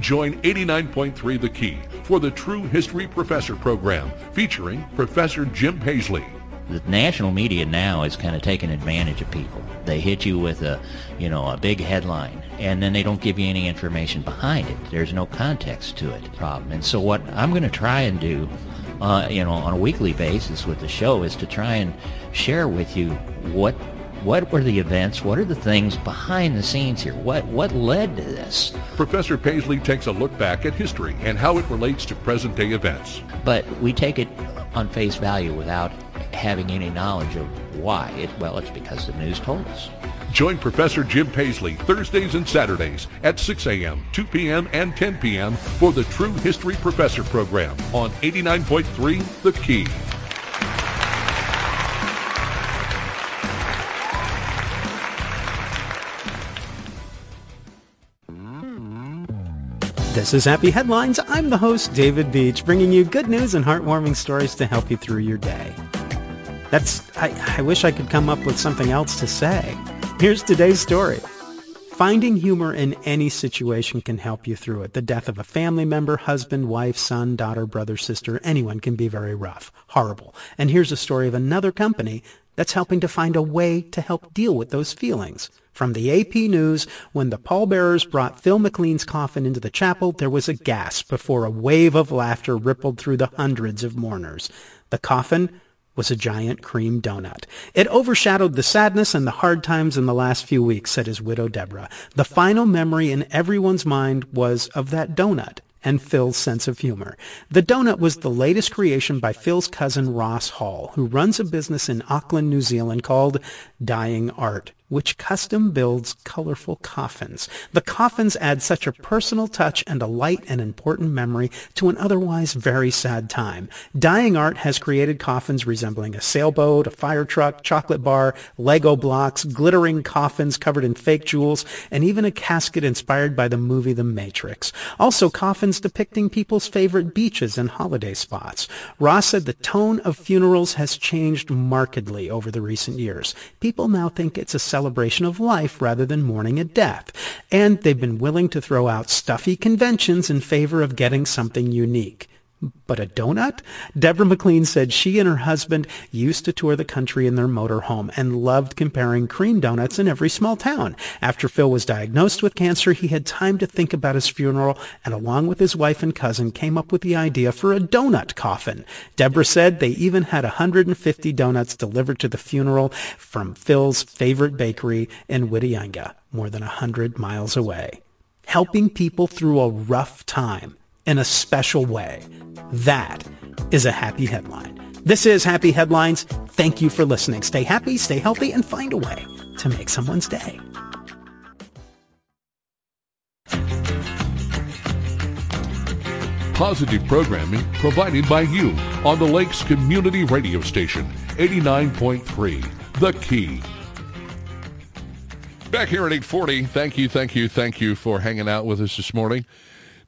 Join 89.3 The Key for the True History Professor program featuring Professor Jim Paisley the national media now is kind of taking advantage of people. They hit you with a, you know, a big headline, and then they don't give you any information behind it. There's no context to it. Problem. And so what I'm going to try and do, uh, you know, on a weekly basis with the show is to try and share with you what what were the events? What are the things behind the scenes here? What what led to this? Professor Paisley takes a look back at history and how it relates to present day events. But we take it on face value without having any knowledge of why. It, well, it's because the news told us. Join Professor Jim Paisley Thursdays and Saturdays at 6 a.m., 2 p.m., and 10 p.m. for the True History Professor program on 89.3 The Key. This is Happy Headlines. I'm the host, David Beach, bringing you good news and heartwarming stories to help you through your day. That's, I, I wish I could come up with something else to say. Here's today's story. Finding humor in any situation can help you through it. The death of a family member, husband, wife, son, daughter, brother, sister, anyone can be very rough, horrible. And here's a story of another company that's helping to find a way to help deal with those feelings. From the AP News, when the pallbearers brought Phil McLean's coffin into the chapel, there was a gasp before a wave of laughter rippled through the hundreds of mourners. The coffin was a giant cream donut. It overshadowed the sadness and the hard times in the last few weeks, said his widow Deborah. The final memory in everyone's mind was of that donut and Phil's sense of humor. The donut was the latest creation by Phil's cousin Ross Hall, who runs a business in Auckland, New Zealand called Dying Art which custom builds colorful coffins. The coffins add such a personal touch and a light and important memory to an otherwise very sad time. Dying Art has created coffins resembling a sailboat, a fire truck, chocolate bar, Lego blocks, glittering coffins covered in fake jewels, and even a casket inspired by the movie The Matrix. Also coffins depicting people's favorite beaches and holiday spots. Ross said the tone of funerals has changed markedly over the recent years. People now think it's a celebration of life rather than mourning a death. And they've been willing to throw out stuffy conventions in favor of getting something unique. But a donut? Deborah McLean said she and her husband used to tour the country in their motorhome and loved comparing cream donuts in every small town. After Phil was diagnosed with cancer, he had time to think about his funeral and along with his wife and cousin came up with the idea for a donut coffin. Deborah said they even had 150 donuts delivered to the funeral from Phil's favorite bakery in Whitianga, more than 100 miles away. Helping people through a rough time in a special way. That is a happy headline. This is Happy Headlines. Thank you for listening. Stay happy, stay healthy, and find a way to make someone's day. Positive programming provided by you on the Lakes Community Radio Station, 89.3, The Key. Back here at 840, thank you, thank you, thank you for hanging out with us this morning.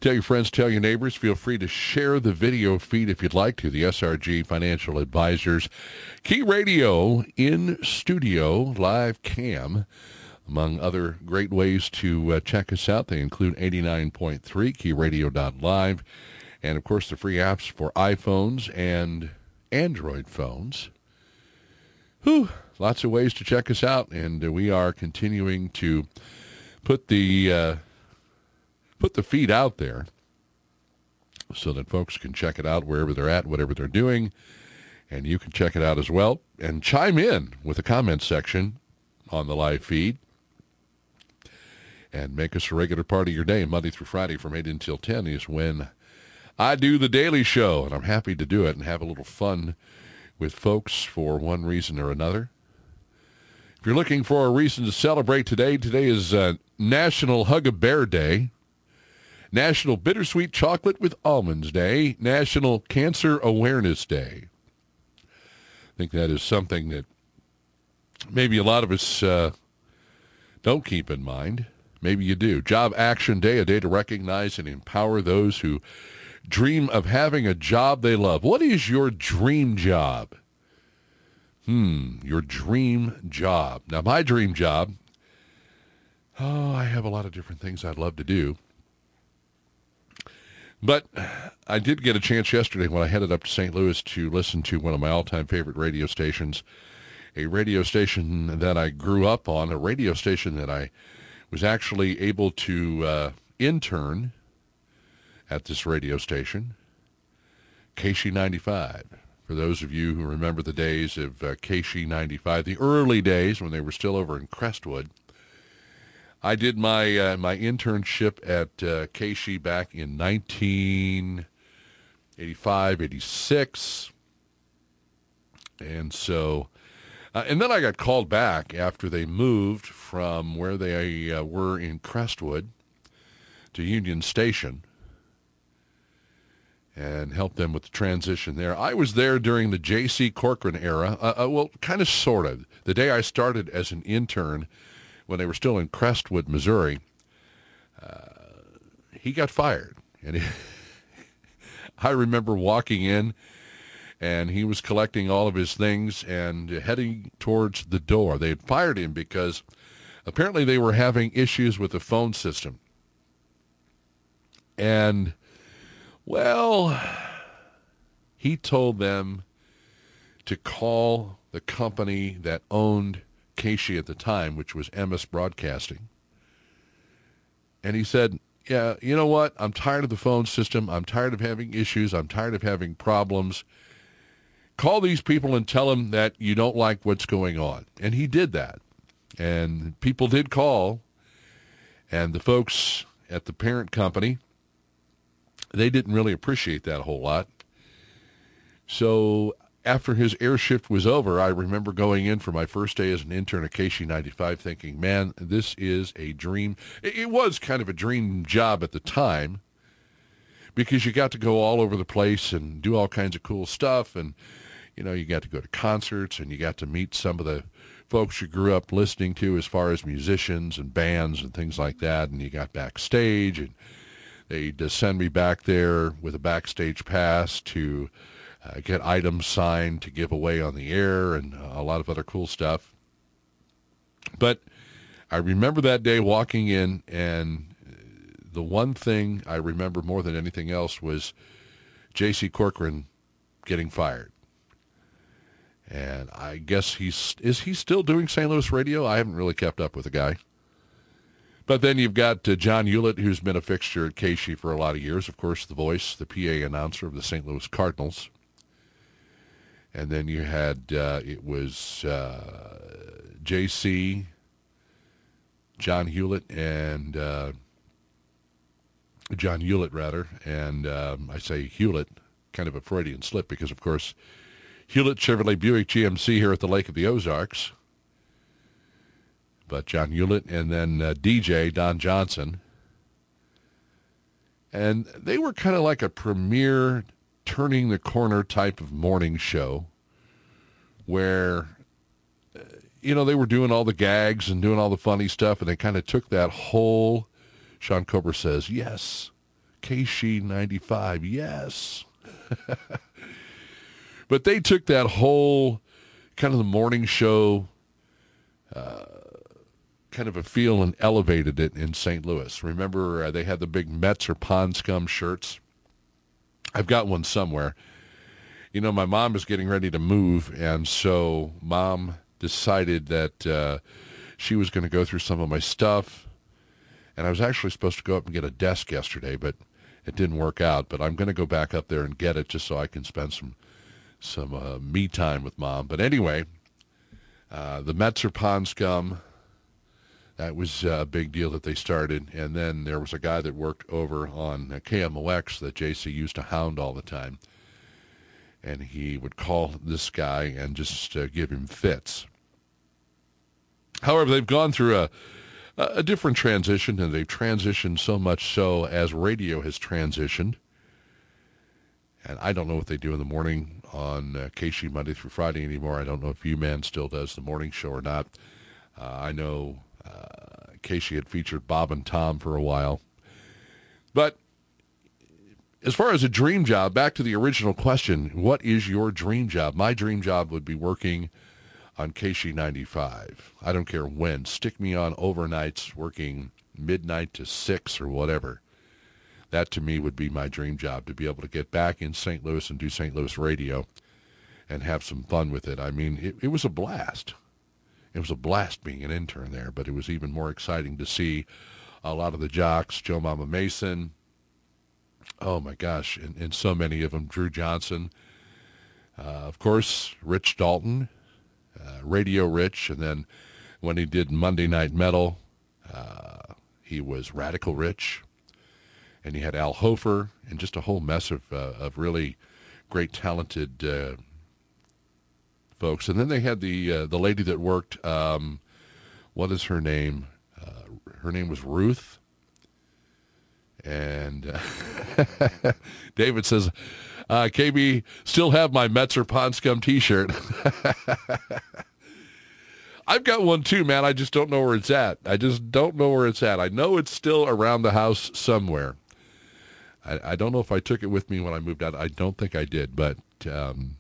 Tell your friends, tell your neighbors. Feel free to share the video feed if you'd like to. The SRG Financial Advisors. Key Radio in studio, live cam. Among other great ways to uh, check us out, they include 89.3, keyradio.live, and of course the free apps for iPhones and Android phones. Whew, lots of ways to check us out, and uh, we are continuing to put the uh, put the feed out there so that folks can check it out wherever they're at, whatever they're doing, and you can check it out as well and chime in with the comment section on the live feed and make us a regular part of your day. Monday through Friday from 8 until 10 is when I do the daily show, and I'm happy to do it and have a little fun with folks for one reason or another. If you're looking for a reason to celebrate today, today is uh, National Hug a Bear Day. National Bittersweet Chocolate with Almonds Day, National Cancer Awareness Day. I think that is something that maybe a lot of us uh, don't keep in mind. Maybe you do. Job Action Day, a day to recognize and empower those who dream of having a job they love. What is your dream job? Hmm, your dream job. Now, my dream job, oh, I have a lot of different things I'd love to do. But I did get a chance yesterday when I headed up to St. Louis to listen to one of my all-time favorite radio stations, a radio station that I grew up on, a radio station that I was actually able to uh, intern at this radio station, KSHE 95. For those of you who remember the days of uh, KSHE 95, the early days when they were still over in Crestwood, I did my uh, my internship at uh, KSHE back in 1985, 86. And so, uh, and then I got called back after they moved from where they uh, were in Crestwood to Union Station and helped them with the transition there. I was there during the J.C. Corcoran era. Uh, uh, well, kind of, sort of. The day I started as an intern when they were still in Crestwood, Missouri, uh, he got fired. And he, <laughs> I remember walking in, and he was collecting all of his things and heading towards the door. They had fired him because apparently they were having issues with the phone system. And, well, he told them to call the company that owned KSHE at the time, which was Emmis Broadcasting. And he said, yeah, you know what? I'm tired of the phone system. I'm tired of having issues. I'm tired of having problems. Call these people and tell them that you don't like what's going on. And he did that. And people did call. And the folks at the parent company they didn't really appreciate that a whole lot. So after his air shift was over, I remember going in for my first day as an intern at KSHE 95 thinking, man, this is a dream. It was kind of a dream job at the time because you got to go all over the place and do all kinds of cool stuff. And, you know, you got to go to concerts and you got to meet some of the folks you grew up listening to as far as musicians and bands and things like that. And you got backstage and they'd send me back there with a backstage pass to uh, get items signed to give away on the air and uh, a lot of other cool stuff. But I remember that day walking in, and the one thing I remember more than anything else was J.C. Corcoran getting fired. And I guess he's is he still doing St. Louis radio? I haven't really kept up with the guy. But then you've got uh, John Hewlett, who's been a fixture at KSHE for a lot of years. Of course, the voice, the PA announcer of the St. Louis Cardinals and then you had uh, it was uh, J.C. John Hewlett and uh, John Hewlett rather, and um, I say Hewlett, kind of a Freudian slip because of course Hewlett Chevrolet Buick GMC here at the Lake of the Ozarks, but John Hewlett and then uh, DJ Don Johnson. And they were kind of like a premier turning the corner type of morning show where uh, you know they were doing all the gags and doing all the funny stuff and they kind of took that whole Sean Cobra says yes KSHE 95 yes <laughs> but they took that whole kind of the morning show uh, kind of a feel and elevated it in St. Louis. Remember, uh, they had the big Mets or Pond Scum shirts. I've got one somewhere. You know, my mom is getting ready to move, and so mom decided that uh, she was going to go through some of my stuff. And I was actually supposed to go up and get a desk yesterday, but it didn't work out. But I'm going to go back up there and get it just so I can spend some some uh, me time with mom. But anyway, uh, the Mets are pond scum. That was a big deal that they started. And then there was a guy that worked over on KMOX that JC used to hound all the time. And he would call this guy and just uh, give him fits. However, they've gone through a, a different transition, and they've transitioned so much so as radio has transitioned. And I don't know what they do in the morning on uh, KSHE Monday through Friday anymore. I don't know if U-Man still does the morning show or not. Uh, I know KSHE had featured Bob and Tom for a while. But as far as a dream job, back to the original question, what is your dream job? My dream job would be working on KSHE 95. I don't care when. Stick me on overnights working midnight to 6 or whatever. That to me would be my dream job, to be able to get back in St. Louis and do St. Louis radio and have some fun with it. I mean, it, it was a blast it was a blast being an intern there, but it was even more exciting to see a lot of the jocks, Joe Mama Mason, oh my gosh, and, and so many of them, Drew Johnson, uh, of course, Rich Dalton, uh, Radio Rich, and then when he did Monday Night Metal, uh, he was Radical Rich, and he had Al Hofer, and just a whole mess of, uh, of really great, talented uh, folks. And then they had the uh, the lady that worked. Um, what is her name? Uh, her name was Ruth. And uh, <laughs> David says, uh, KB, still have my Metzer Pond Scum T-shirt. <laughs> I've got one too, man. I just don't know where it's at. I just don't know where it's at. I know it's still around the house somewhere. I, I don't know if I took it with me when I moved out. I don't think I did, but um,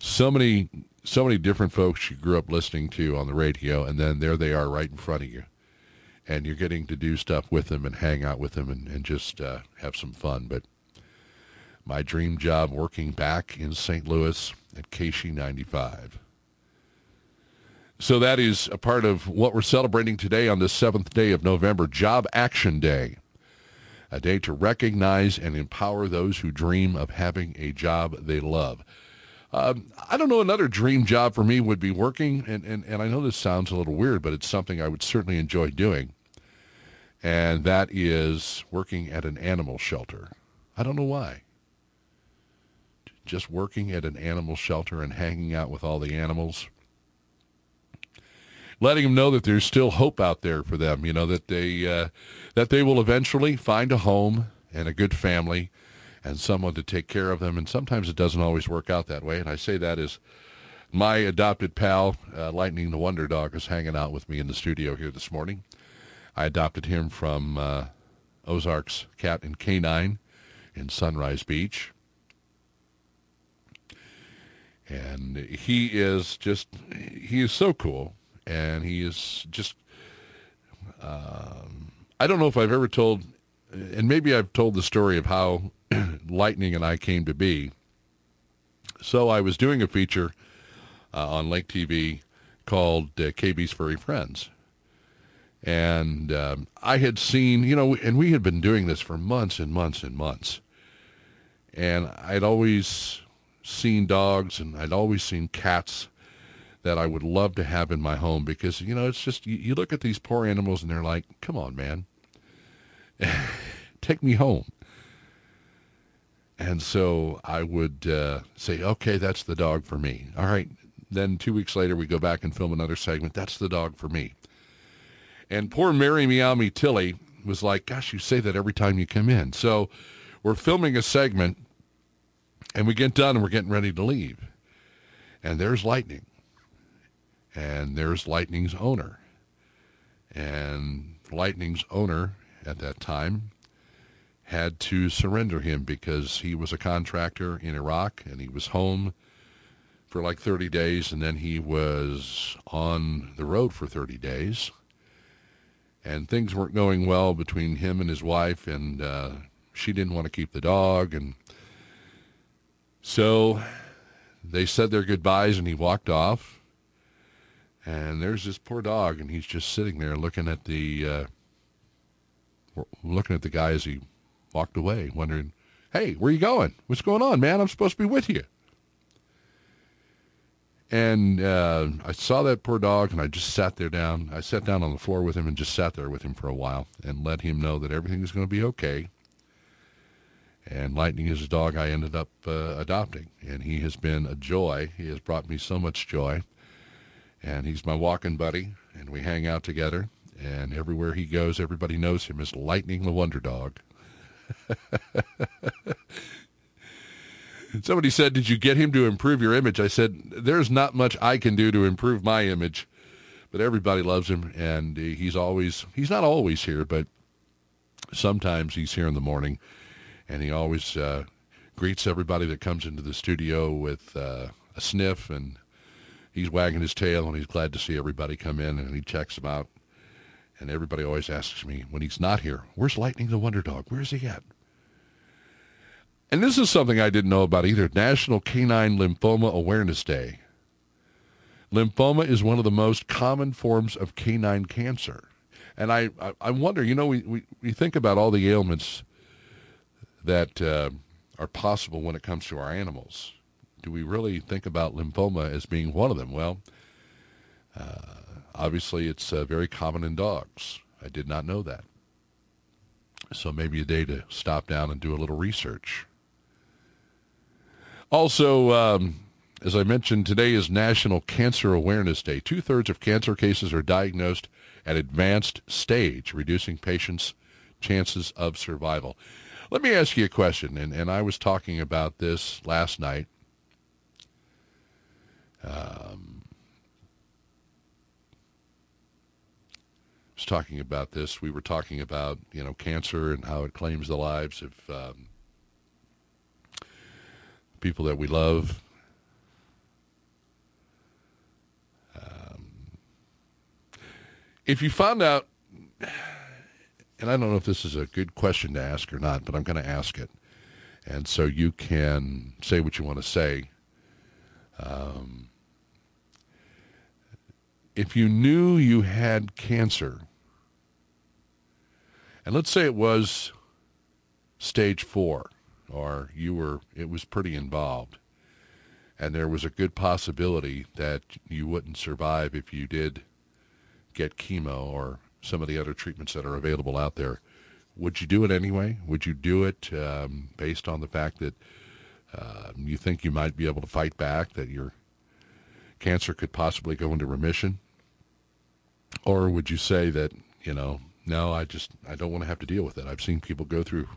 so many so many different folks you grew up listening to on the radio, and then there they are right in front of you, and you're getting to do stuff with them and hang out with them and, and just uh, have some fun. But my dream job working back in St. Louis at KSHE 95. So that is a part of what we're celebrating today on the seventh day of November, Job Action Day. A day to recognize and empower those who dream of having a job they love. Um, I don't know. Another dream job for me would be working, and, and, and I know this sounds a little weird, but it's something I would certainly enjoy doing. and that is working at an animal shelter. I don't know why. Just working at an animal shelter and hanging out with all the animals. Letting them know that there's still hope out there for them, you know, that they uh, that they will eventually find a home and a good family and someone to take care of them. And sometimes it doesn't always work out that way. And I say that as my adopted pal, uh, Lightning the Wonder Dog, is hanging out with me in the studio here this morning. I adopted him from uh, Ozarks Cat and Canine in Sunrise Beach. And he is just, he is so cool. And he is just, um, I don't know if I've ever told, and maybe I've told the story of how <clears throat> Lightning and I came to be. So I was doing a feature uh, on Lake TV called uh, KB's Furry Friends. And um, I had seen, you know, and we had been doing this for months and months and months. And I'd always seen dogs and I'd always seen cats that I would love to have in my home because, you know, it's just, you, you look at these poor animals and they're like, come on, man, <laughs> take me home. And so I would uh, say, okay, that's the dog for me. All right. Then two weeks later, we go back and film another segment. That's the dog for me. And poor Mary Me Tilly was like, gosh, you say that every time you come in. So we're filming a segment and we get done and we're getting ready to leave. And there's Lightning. And there's Lightning's owner. And Lightning's owner at that time had to surrender him because he was a contractor in Iraq and he was home for like 30 days and then he was on the road for 30 days. And things weren't going well between him and his wife and uh, she didn't want to keep the dog and so they said their goodbyes and he walked off. And there's this poor dog and he's just sitting there looking at the uh, looking at the guy as he walked away, wondering, hey, where you going? What's going on, man? I'm supposed to be with you. And uh, I saw that poor dog, and I just sat there down. I sat down on the floor with him and just sat there with him for a while and let him know that everything is going to be okay. And Lightning is a dog I ended up uh, adopting, and he has been a joy. He has brought me so much joy. And he's my walking buddy, and we hang out together. And everywhere he goes, everybody knows him as Lightning the Wonder Dog. <laughs> Somebody said, did you get him to improve your image? I said, there's not much I can do to improve my image, but everybody loves him, and he's always, he's not always here, but sometimes he's here in the morning, and he always uh, greets everybody that comes into the studio with uh, a sniff, and he's wagging his tail, and he's glad to see everybody come in, and he checks them out. And everybody always asks me when he's not here, where's Lightning the Wonder Dog? Where's he at? And this is something I didn't know about either. National Canine Lymphoma Awareness Day. Lymphoma is one of the most common forms of canine cancer. And I, I, I wonder, you know, we, we, we think about all the ailments that uh, are possible when it comes to our animals. Do we really think about lymphoma as being one of them? Well, uh, Obviously, it's uh, very common in dogs. I did not know that. So maybe a day to stop down and do a little research. Also, um, as I mentioned, today is National Cancer Awareness Day. Two-thirds of cancer cases are diagnosed at advanced stage, reducing patients' chances of survival. Let me ask you a question, and, and I was talking about this last night. Um, was talking about this. We were talking about you know cancer and how it claims the lives of um, people that we love. Um, if you found out, and I don't know if this is a good question to ask or not, but I'm going to ask it, and so you can say what you want to say. Um, if you knew you had cancer and let's say it was stage four, or you were, it was pretty involved, and there was a good possibility that you wouldn't survive if you did get chemo or some of the other treatments that are available out there. Would you do it anyway? Would you do it um, based on the fact that uh, you think you might be able to fight back, that your cancer could possibly go into remission? Or would you say that, you know, no, I just, I don't want to have to deal with it. I've seen people go through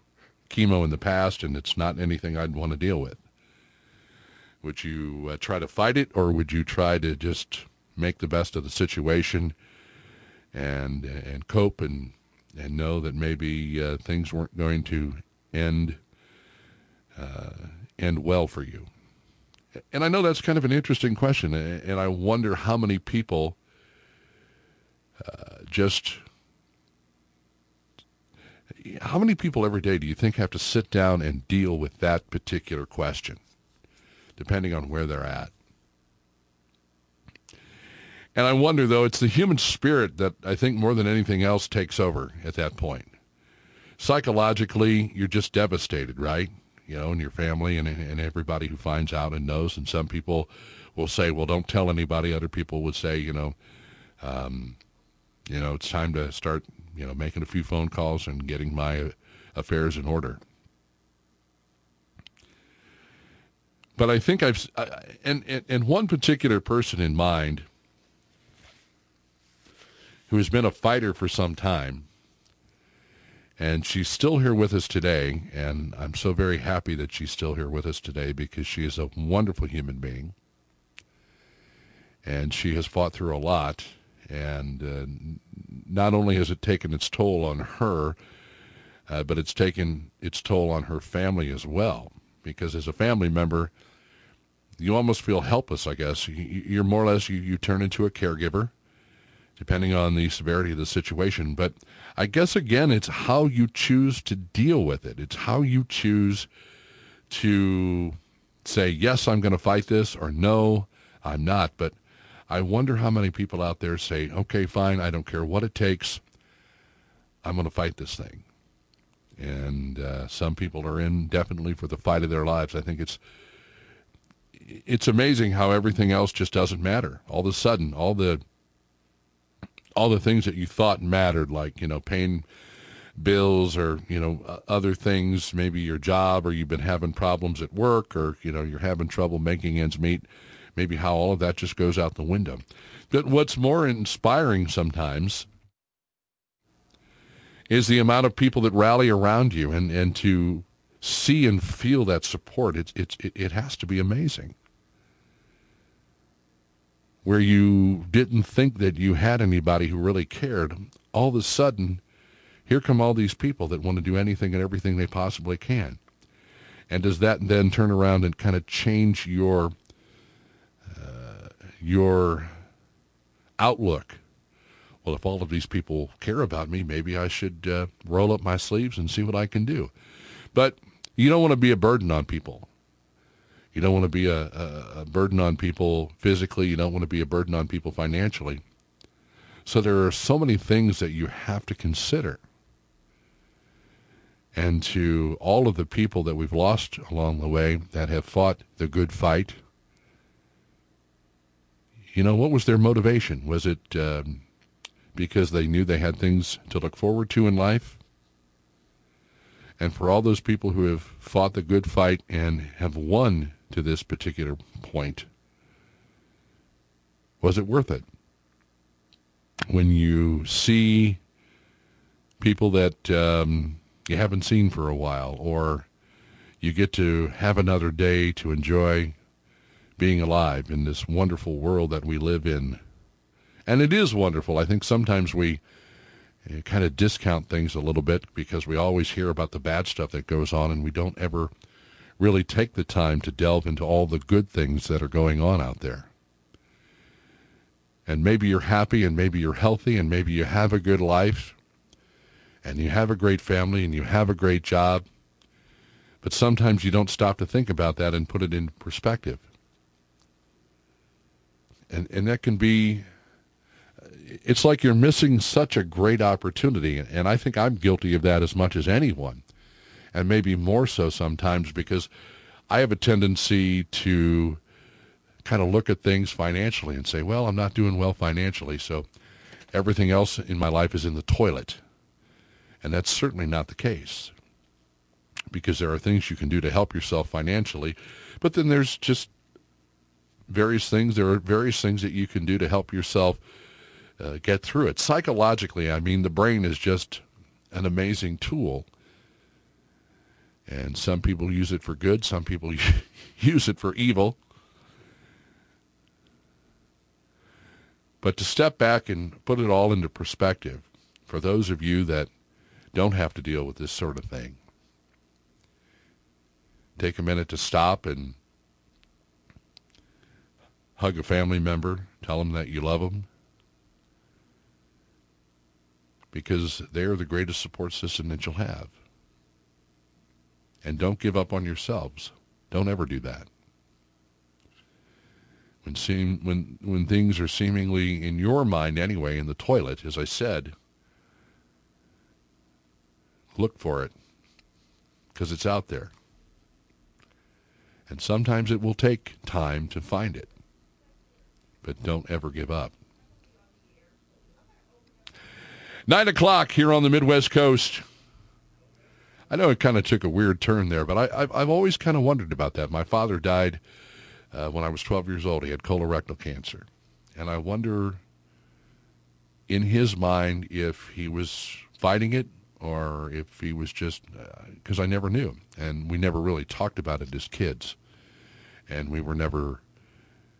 chemo in the past and it's not anything I'd want to deal with. Would you uh, try to fight it or would you try to just make the best of the situation and and cope and and know that maybe uh, things weren't going to end uh, end well for you? And I know that's kind of an interesting question, and I wonder how many people uh, just how many people every day do you think have to sit down and deal with that particular question, depending on where they're at? And I wonder, though, it's the human spirit that I think more than anything else takes over at that point. Psychologically, you're just devastated, right? You know, and your family and, and everybody who finds out and knows. And some people will say, well, don't tell anybody. Other people would say, you know, um, you know, it's time to start, you know, making a few phone calls and getting my affairs in order. But I think I've, and, and, and one particular person in mind who has been a fighter for some time. And she's still here with us today, and I'm so very happy that she's still here with us today because she is a wonderful human being. And she has fought through a lot, and uh, not only has it taken its toll on her, uh, but it's taken its toll on her family as well. Because as a family member, you almost feel helpless, I guess. You're more or less, you, you turn into a caregiver depending on the severity of the situation. But I guess, again, it's how you choose to deal with it. It's how you choose to say, yes, I'm going to fight this, or no, I'm not. But I wonder how many people out there say, okay, fine, I don't care what it takes. I'm going to fight this thing. And uh, some people are in definitely for the fight of their lives. I think it's it's amazing how everything else just doesn't matter. All of a sudden, all the all the things that you thought mattered, like, you know, paying bills or, you know, other things, maybe your job or you've been having problems at work or, you know, you're having trouble making ends meet, maybe how all of that just goes out the window. But what's more inspiring sometimes is the amount of people that rally around you and, and to see and feel that support. It's, it's, it, it has to be amazing where you didn't think that you had anybody who really cared, all of a sudden, here come all these people that want to do anything and everything they possibly can. And does that then turn around and kind of change your your outlook? Well, if all of these people care about me, maybe I should uh, roll up my sleeves and see what I can do. But you don't want to be a burden on people. You don't want to be a, a, a burden on people physically. You don't want to be a burden on people financially. So there are so many things that you have to consider. And to all of the people that we've lost along the way that have fought the good fight, you know, what was their motivation? Was it um, because they knew they had things to look forward to in life? And for all those people who have fought the good fight and have won to this particular point. Was it worth it? When you see people that um, you haven't seen for a while, or you get to have another day to enjoy being alive in this wonderful world that we live in. And it is wonderful. I think sometimes we uh, kind of discount things a little bit because we always hear about the bad stuff that goes on and we don't ever really take the time to delve into all the good things that are going on out there. And maybe you're happy and maybe you're healthy and maybe you have a good life and you have a great family and you have a great job. But sometimes you don't stop to think about that and put it in perspective. And, and that can be, it's like you're missing such a great opportunity. And I think I'm guilty of that as much as anyone and maybe more so sometimes because I have a tendency to kind of look at things financially and say, well, I'm not doing well financially, so everything else in my life is in the toilet. And that's certainly not the case because there are things you can do to help yourself financially, but then there's just various things. There are various things that you can do to help yourself uh, get through it. Psychologically, I mean, the brain is just an amazing tool. And some people use it for good. Some people <laughs> use it for evil. But to step back and put it all into perspective, for those of you that don't have to deal with this sort of thing, take a minute to stop and hug a family member, tell them that you love them, because they're the greatest support system that you'll have. And don't give up on yourselves. Don't ever do that when seem when when things are seemingly in your mind anyway in the toilet, as I said, look for it because it's out there. And sometimes it will take time to find it. But don't ever give up. Nine o'clock here on the Midwest Coast. I know it kind of took a weird turn there, but I, have always kind of wondered about that. My father died uh, when I was 12 years old. He had colorectal cancer. And I wonder in his mind if he was fighting it or if he was just, because uh, I never knew. And we never really talked about it as kids. And we were never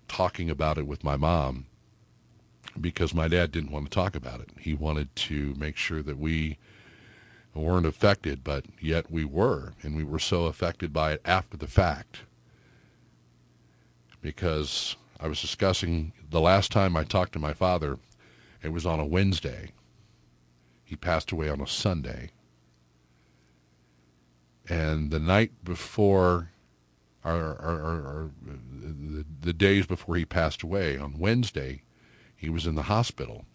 talking about it with my mom because my dad didn't want to talk about it. He wanted to make sure that we weren't affected, but yet we were. And we were so affected by it after the fact because I was discussing the last time I talked to my father, it was on a Wednesday. He passed away on a Sunday. And the night before, or, the, the days before he passed away, on Wednesday, he was in the hospital.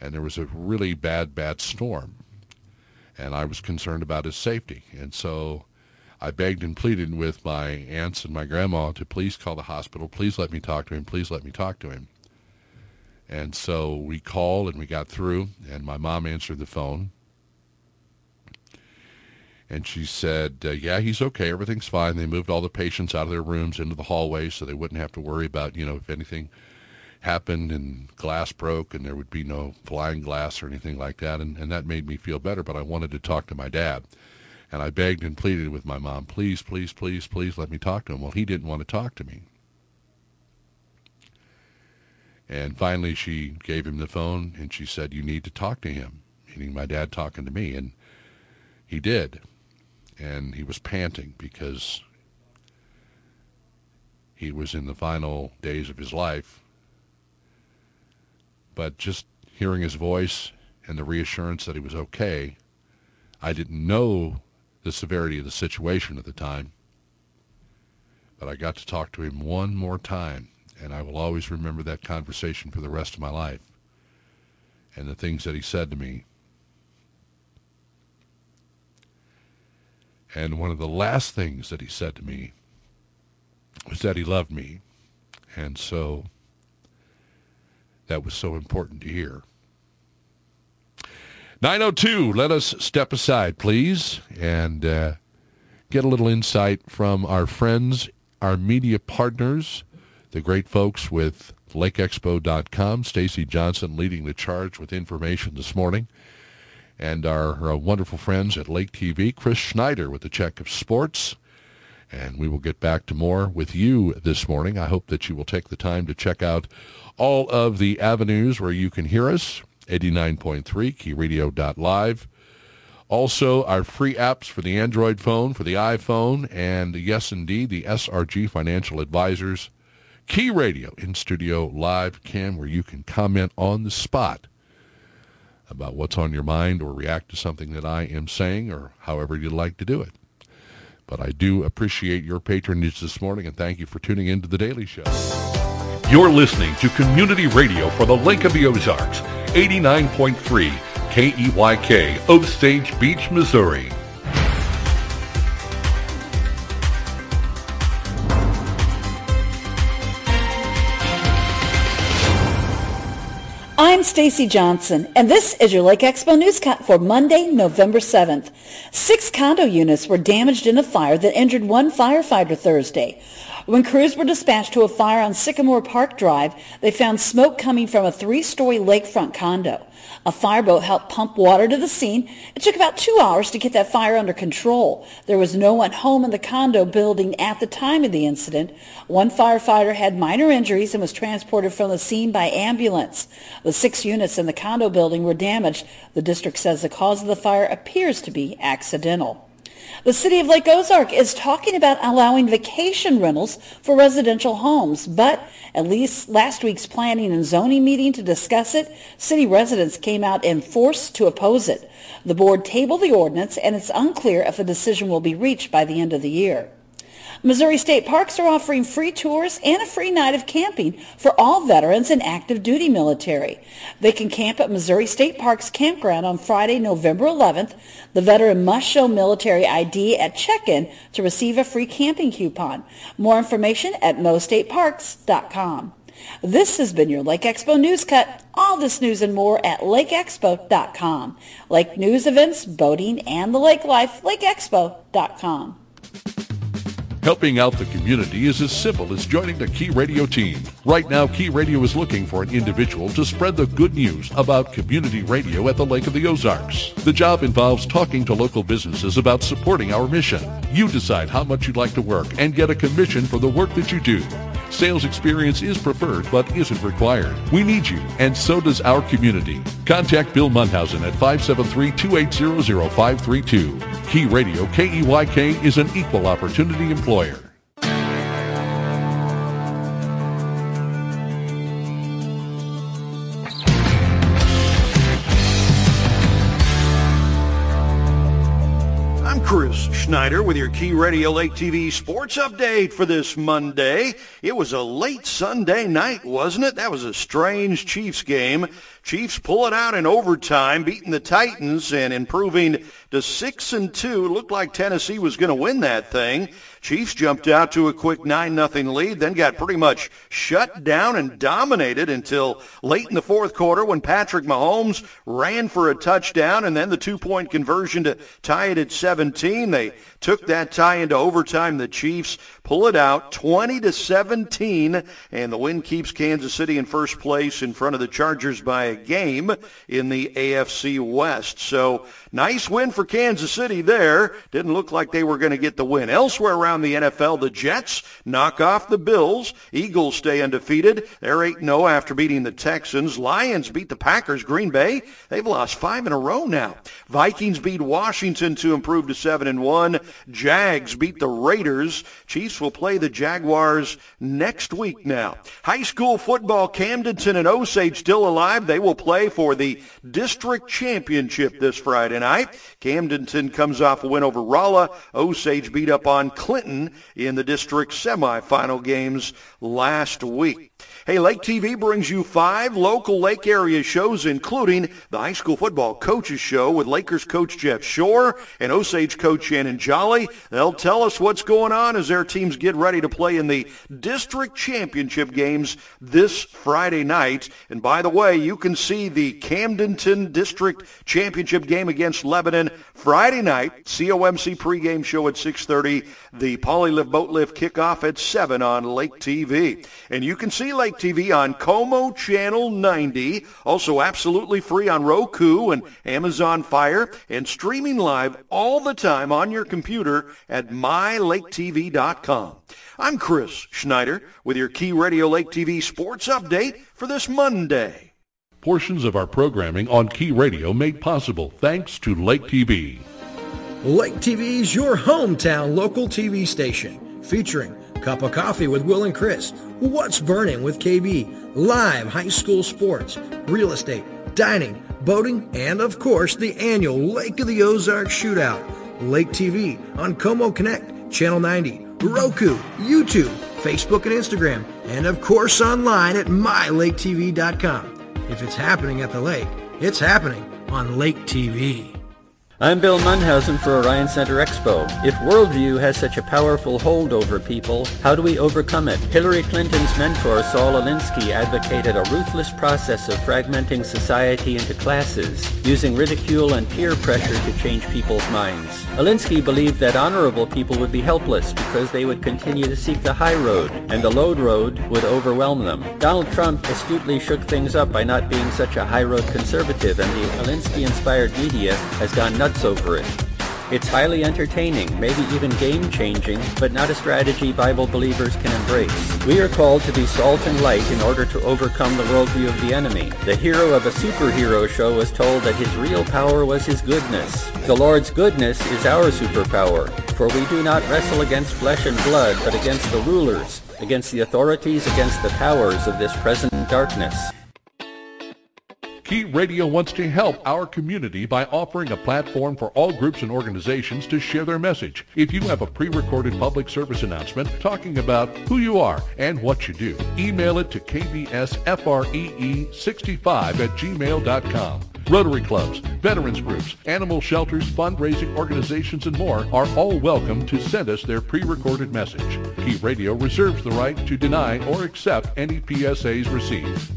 And there was a really bad, bad storm. And I was concerned about his safety. And so I begged and pleaded with my aunts and my grandma to please call the hospital. Please let me talk to him. Please let me talk to him. And so we called and we got through, and my mom answered the phone. And she said, uh, yeah, he's okay. Everything's fine. They moved all the patients out of their rooms into the hallway so they wouldn't have to worry about, you know, if anything happened and glass broke and there would be no flying glass or anything like that. And, and that made me feel better, but I wanted to talk to my dad. And I begged and pleaded with my mom, please, please, please, please let me talk to him. Well, he didn't want to talk to me. And finally she gave him the phone and she said, you need to talk to him, meaning my dad talking to me. And he did. And he was panting because he was in the final days of his life. But just hearing his voice and the reassurance that he was okay, I didn't know the severity of the situation at the time. But I got to talk to him one more time, and I will always remember that conversation for the rest of my life and the things that he said to me. And one of the last things that he said to me was that he loved me. And so that was so important to hear. 902, let us step aside, please, and uh, get a little insight from our friends, our media partners, the great folks with LakeExpo.com. Stacy Johnson leading the charge with information this morning. And our, our wonderful friends at Lake TV, Chris Schneider with the check of sports. And we will get back to more with you this morning. I hope that you will take the time to check out all of the avenues where you can hear us 89.3, keyradio.live. Also, our free apps for the Android phone, for the iPhone, and yes, indeed, the SRG Financial Advisors Key Radio in studio live cam where you can comment on the spot about what's on your mind or react to something that I am saying or however you'd like to do it. But I do appreciate your patronage this morning and thank you for tuning in to The Daily Show. You're listening to Community Radio for the Lake of the Ozarks 89.3 KEYK, Osage Beach, Missouri. Stacy Johnson, and this is your Lake Expo newscast for Monday, November 7th. Six condo units were damaged in a fire that injured one firefighter Thursday. When crews were dispatched to a fire on Sycamore Park Drive, they found smoke coming from a three-story lakefront condo. A fireboat helped pump water to the scene. It took about two hours to get that fire under control. There was no one home in the condo building at the time of the incident. One firefighter had minor injuries and was transported from the scene by ambulance. The six units in the condo building were damaged. The district says the cause of the fire appears to be accidental. The city of Lake Ozark is talking about allowing vacation rentals for residential homes, but at least last week's planning and zoning meeting to discuss it, city residents came out in force to oppose it. The board tabled the ordinance and it's unclear if a decision will be reached by the end of the year. Missouri State Parks are offering free tours and a free night of camping for all veterans and active duty military. They can camp at Missouri State Parks Campground on Friday, November 11th. The veteran must show military ID at check-in to receive a free camping coupon. More information at mostateparks.com. This has been your Lake Expo News Cut. All this news and more at lakeexpo.com. Lake news events, boating, and the lake life, lakeexpo.com. Helping out the community is as simple as joining the Key Radio team. Right now, Key Radio is looking for an individual to spread the good news about community radio at the Lake of the Ozarks. The job involves talking to local businesses about supporting our mission. You decide how much you'd like to work and get a commission for the work that you do. Sales experience is preferred but isn't required. We need you, and so does our community. Contact Bill Munhausen at 573-280-0532. Key Radio, KEYK, is an equal opportunity employer. Chris Schneider with your Key Radio Lake TV sports update for this Monday. It was a late Sunday night, wasn't it? That was a strange Chiefs game. Chiefs pull it out in overtime, beating the Titans and improving to 6 and 2. Looked like Tennessee was going to win that thing. Chiefs jumped out to a quick 9 nothing lead, then got pretty much shut down and dominated until late in the fourth quarter when Patrick Mahomes ran for a touchdown and then the two-point conversion to tie it at 17. They took that tie into overtime. The Chiefs pull it out 20 to 17 and the win keeps Kansas City in first place in front of the Chargers by a game in the AFC West. So nice win for Kansas City there. Didn't look like they were going to get the win. Elsewhere around the NFL, the Jets knock off the Bills. Eagles stay undefeated. They're 8-0 after beating the Texans. Lions beat the Packers. Green Bay, they've lost five in a row now. Vikings beat Washington to improve to 7 and 1. Jags beat the Raiders. Chiefs will play the Jaguars next week now. High school football, Camdenton and Osage still alive. They will play for the district championship this Friday night. Camdenton comes off a win over Rolla. Osage beat up on Clinton in the district semifinal games last week. Hey, Lake TV brings you five local Lake area shows, including the high school football coaches show with Lakers coach Jeff Shore and Osage coach Shannon Jolly. They'll tell us what's going on as their teams get ready to play in the district championship games this Friday night. And by the way, you can see the Camdenton district championship game against Lebanon Friday night. COMC pregame show at 6.30. The Polylift Boat Lift kickoff at 7 on Lake TV. And you can see Lake TV on Como Channel 90, also absolutely free on Roku and Amazon Fire, and streaming live all the time on your computer at mylaketv.com. I'm Chris Schneider with your Key Radio Lake TV sports update for this Monday. Portions of our programming on Key Radio made possible thanks to Lake TV. Lake TV is your hometown local TV station featuring Cup of Coffee with Will and Chris, What's Burning with KB, live high school sports, real estate, dining, boating, and of course the annual Lake of the Ozarks Shootout. Lake TV on Como Connect, Channel 90, Roku, YouTube, Facebook and Instagram, and of course online at mylaketv.com. If it's happening at the lake, it's happening on Lake TV. I'm Bill Munhausen for Orion Center Expo. If worldview has such a powerful hold over people, how do we overcome it? Hillary Clinton's mentor, Saul Alinsky, advocated a ruthless process of fragmenting society into classes, using ridicule and peer pressure to change people's minds. Alinsky believed that honorable people would be helpless because they would continue to seek the high road, and the low road would overwhelm them. Donald Trump astutely shook things up by not being such a high road conservative, and the Alinsky-inspired media has gone nuts nuts over it. It's highly entertaining, maybe even game-changing, but not a strategy Bible believers can embrace. We are called to be salt and light in order to overcome the worldview of the enemy. The hero of a superhero show was told that his real power was his goodness. The Lord's goodness is our superpower, for we do not wrestle against flesh and blood, but against the rulers, against the authorities, against the powers of this present darkness. Key Radio wants to help our community by offering a platform for all groups and organizations to share their message. If you have a pre-recorded public service announcement talking about who you are and what you do, email it to kbsfree65 at gmail.com. Rotary clubs, veterans groups, animal shelters, fundraising organizations, and more are all welcome to send us their pre-recorded message. Key Radio reserves the right to deny or accept any PSAs received.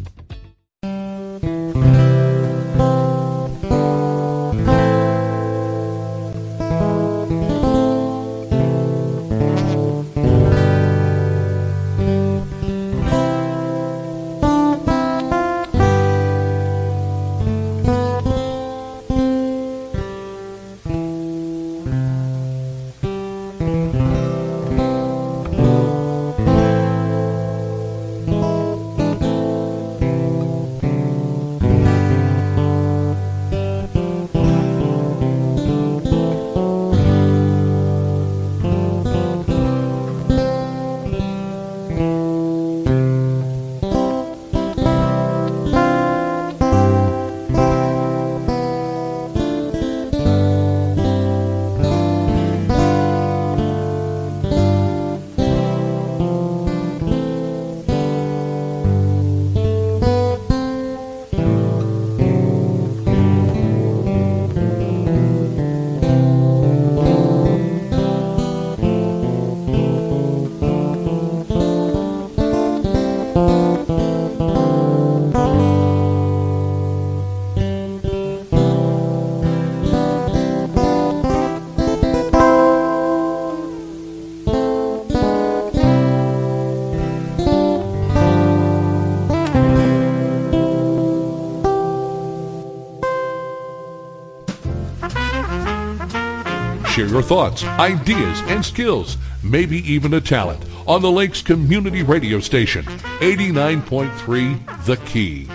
Your thoughts, ideas, and skills, maybe even a talent, on the Lakes Community Radio Station, 89.3 The Key.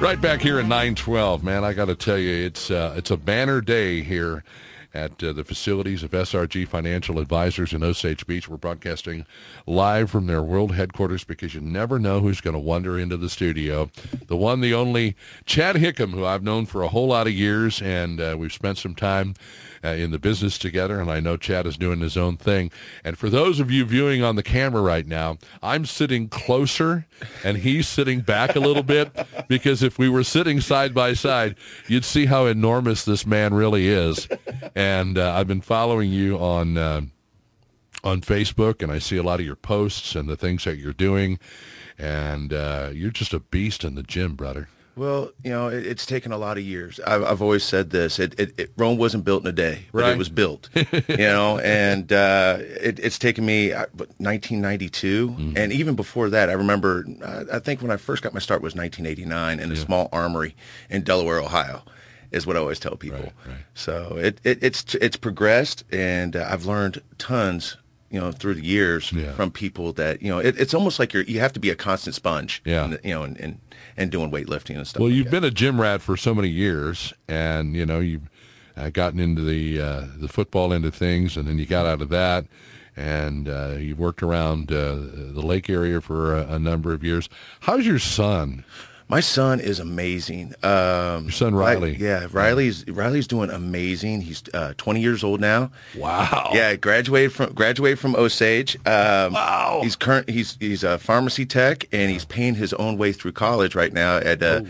Right back here at 912, man, I got to tell you, it's, uh, it's a banner day here at uh, the facilities of SRG Financial Advisors in Osage Beach. We're broadcasting live from their world headquarters because you never know who's going to wander into the studio. The one, the only, Chad Hickham, who I've known for a whole lot of years, and uh, we've spent some time uh, in the business together, and I know Chad is doing his own thing. And for those of you viewing on the camera right now, I'm sitting closer, and he's sitting back a little bit <laughs> because if we were sitting side by side, you'd see how enormous this man really is. And uh, I've been following you on uh, on Facebook, and I see a lot of your posts and the things that you're doing, and uh, you're just a beast in the gym, brother. Well, you know, it, it's taken a lot of years. I've, I've always said this: it, it, Rome wasn't built in a day, but right. it was built. <laughs> you know, and uh, it's taken me uh, 1992, mm-hmm. and even before that, I remember. Uh, I think when I first got my start was 1989 in a small armory in Delaware, Ohio. Is what I always tell people. Right, right. So it, it's it's progressed, and uh, I've learned tons you know through the years yeah. from people that you know it, it's almost like you're you have to be a constant sponge yeah and, you know and, and and doing weightlifting and stuff. Well, like you've that. been a gym rat for so many years, and you know you've uh, gotten into the uh, the football into things, and then you got out of that, and uh, you've worked around uh, the lake area for a, a number of years. How's your son? My son is amazing. Um, Your son Riley. yeah, Riley's Riley's doing amazing. He's uh, 20 years old now. Wow. Yeah, graduated from graduated from Osage. Um, wow. He's current. He's he's a pharmacy tech, and he's paying his own way through college right now at uh, oh.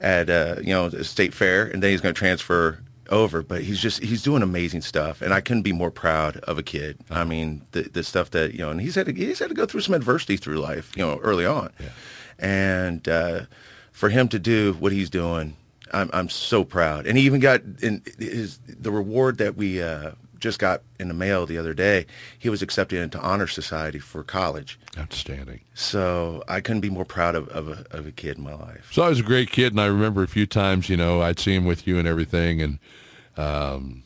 at uh, you know state fair, and then he's going to transfer over. But he's just he's doing amazing stuff, and I couldn't be more proud of a kid. I mean, the the stuff that you know, and he's had to, he's had to go through some adversity through life, you know, early on, Yeah. and uh, for him to do what he's doing, I'm I'm so proud. And he even got in his the reward that we. Uh, just got in the mail the other day. He was accepted into honor society for college. Outstanding. So I couldn't be more proud of, of, a, of a kid in my life. So I was a great kid, and I remember a few times, you know, I'd see him with you and everything, and um,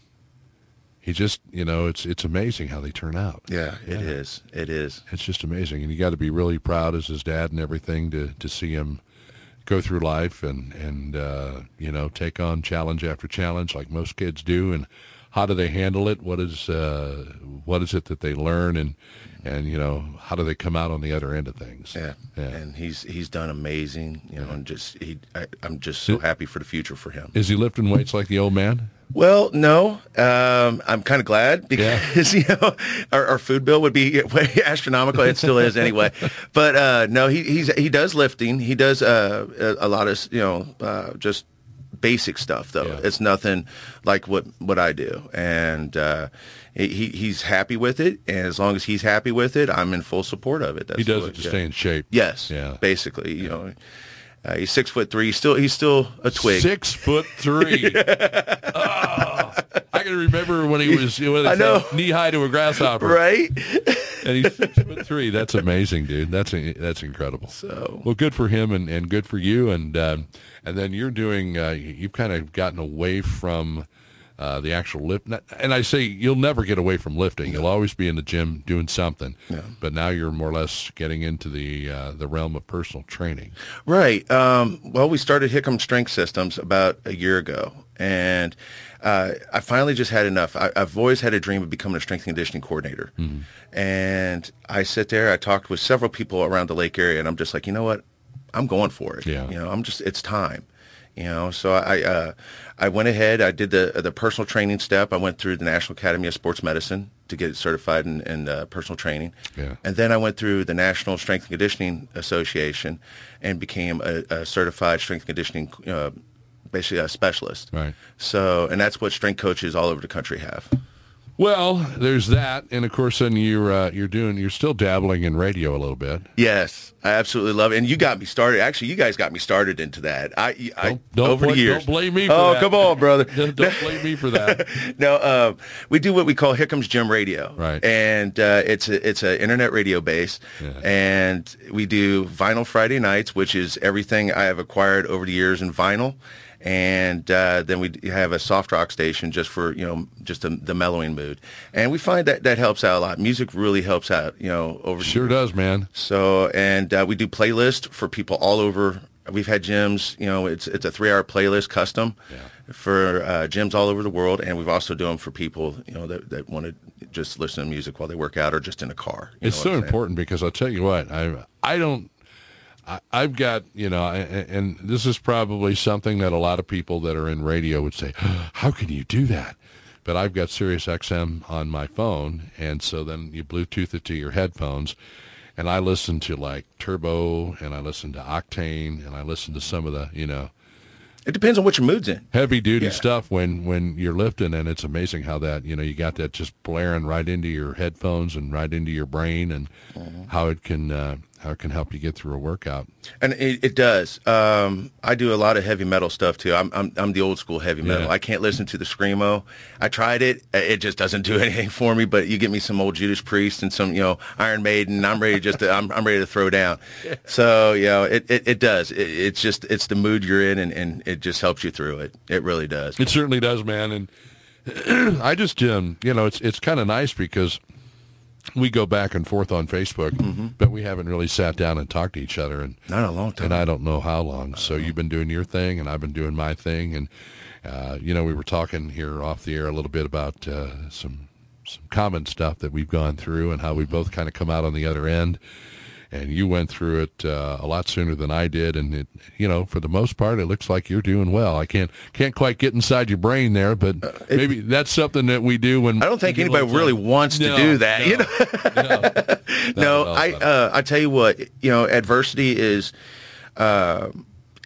he just, you know, it's it's amazing how they turn out. Yeah, it is. It is. It's just amazing, and you got to be really proud as his dad and everything to to see him go through life and and uh, you know take on challenge after challenge like most kids do, and how do they handle it? What is uh, what is it that they learn, and and you know how do they come out on the other end of things? Yeah. Yeah. And he's he's done amazing, you know, and just he I, I'm just so happy for the future for him. Is he lifting weights like the old man? Well, no, um, I'm kind of glad because <laughs> you know our, our food bill would be <laughs> way astronomical. It still is anyway. But uh, no, he he's he does lifting. He does uh, a, a lot of you know uh, just basic stuff though. Yeah. It's nothing like what what I do, and uh, he he's happy with it. And as long as he's happy with it, I'm in full support of it. That's He does what- it to yeah. stay in shape. Yes. Yeah. Basically, you know, uh, he's six foot three. He's still he's still a twig. Six foot three. oh, <laughs> I can remember when he was when <laughs> I know. knee high to a grasshopper, Right. <laughs> and he's six foot three. That's amazing, dude. That's that's incredible. So Well, good for him, and, and good for you, and um, and then you're doing. Uh, you've kind of gotten away from uh, the actual lift, and I say you'll never get away from lifting. You'll always be in the gym doing something. Yeah. But now you're more or less getting into the uh, the realm of personal training. Right. Um, well, we started Hickham Strength Systems about a year ago, and uh, I finally just had enough. I, I've always had a dream of becoming a strength and conditioning coordinator, and I sit there. I talked with several people around the lake area, and I'm just like, you know what? I'm going for it. Yeah. You know, I'm just. It's time. You know, so I uh, I went ahead. I did the the personal training step. I went through the National Academy of Sports Medicine to get certified in, in uh, personal training. Yeah. And then I went through the National Strength and Conditioning Association and became a, a certified strength and conditioning, uh, basically a specialist. Right. So, and that's what strength coaches all over the country have. Well, there's that, and of course, then you're uh, you're doing you're still dabbling in radio a little bit. Yes, I absolutely love it. And you got me started. Actually, you guys got me started into that. I, I Don't, don't over the years. Don't blame me. For oh, that. come on, brother. <laughs> don't blame me for that. <laughs> no, uh, we do what we call Hickham's Gym Radio, Right. And uh, it's a, it's an internet radio base, Yeah. and we do Vinyl Friday nights, which is everything I have acquired over the years in vinyl, and uh, then we have a soft rock station just for you know just the, the mellowing mood, and we find that that helps out a lot. Music really helps out, you know, over Sure does, man. so, and uh, we do playlists for people all over. We've had gyms, you know, it's it's a three-hour playlist custom for uh, gyms all over the world, and we've also done them for people, you know, that, that want to just listen to music while they work out or just in a car. you It's so what I'm saying? important because I'll tell you what, I I don't. I, I've got, you know, I- I- and this is probably something that a lot of people that are in radio would say, <gasps> how can you do that? But I've got Sirius XM on my phone, and so then you Bluetooth it to your headphones, and I listen to like Turbo, and I listen to Octane, and I listen to some of the, you know, It depends on what your mood's in. heavy duty Yeah. stuff when when you're lifting and it's amazing how that you know you got that just blaring right into your headphones and right into your brain and Mm-hmm. how it can uh, how it can help you get through a workout And it, it does. Um, I do a lot of heavy metal stuff too. I'm I'm, I'm the old school heavy metal. Yeah. I can't listen to the screamo. I tried it. It just doesn't do <laughs> anything for me. But you get me some old Judas Priest and some you know Iron Maiden. I'm ready just to, I'm I'm ready to throw down. <laughs> So you know it it, it does. It, it's just it's the mood you're in and, and it just helps you through it. It really does. it certainly does man and <clears throat> I just um, you know it's it's kind of nice because we go back and forth on Facebook Mm-hmm. but we haven't really sat down and talked to each other and Not a long time. and I don't know how long. So you've been doing your thing, and I've been doing my thing, and uh, you know we were talking here off the air a little bit about uh, some some common stuff that we've gone through and how we both kind of come out on the other end. And you went through it uh, a lot sooner than I did, and it, you know, for the most part, it looks like you're doing well. I can't can't quite get inside your brain there, but maybe that's something that we do when Uh, I don't think we get a anybody really wants to No, do that. no, You know. no, <laughs> no, I uh, I tell you what, you know, adversity is uh,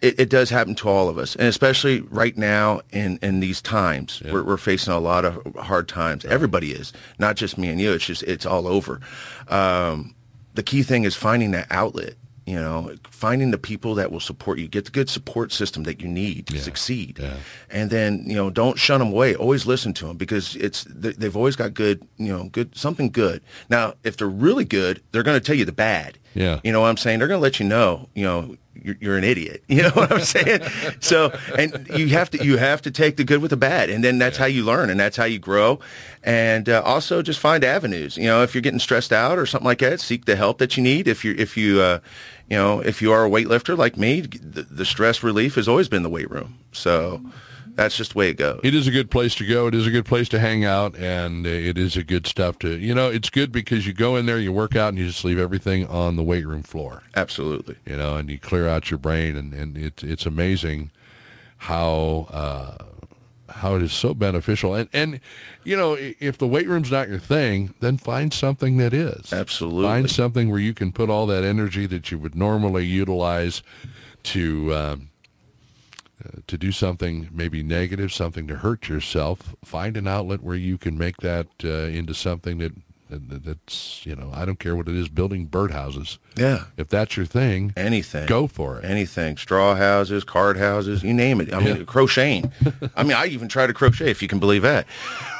it, it, does happen to all of us, and especially right now in, in these times, yeah. we're, we're facing a lot of hard times. Right. Everybody is, not just me and you. It's just it's all over. Um, the key thing is finding that outlet. You know, finding the people that will support you, get the good support system that you need to yeah. succeed, yeah. and then you know don't shun them away. Always listen to them because it's they've always got good, you know, good something good. Now, if they're really good, they're going to tell you the bad. Yeah, you know what I'm saying. They're going to let you know, you know, you're, you're, an idiot. <laughs> You know what I'm saying? so, and you have to you have to take the good with the bad, and then that's yeah. how you learn, and that's how you grow. And uh, also, just find avenues. You know, if you're getting stressed out or something like that, seek the help that you need. If you if you uh, you know if you are a weightlifter like me, the, the stress relief has always been the weight room. So that's just the way it goes. It is a good place to go. It is a good place to hang out, and it is a good stuff to, you know, it's good because you go in there, you work out, and you just leave everything on the weight room floor. Absolutely. You know, and you clear out your brain, and, and it, it's amazing how uh, how it is so beneficial. And, and, you know, if the weight room's not your thing, then find something that is. Absolutely. Find something where you can put all that energy that you would normally utilize to um, uh, to do something maybe negative, something to hurt yourself, find an outlet where you can make that uh, into something that that's you know I don't care what it is building birdhouses. Yeah. If that's your thing, anything. Go for it. Anything. Straw houses, card houses, you name it. I mean, yeah. crocheting. <laughs> I mean, I even try to crochet if you can believe that.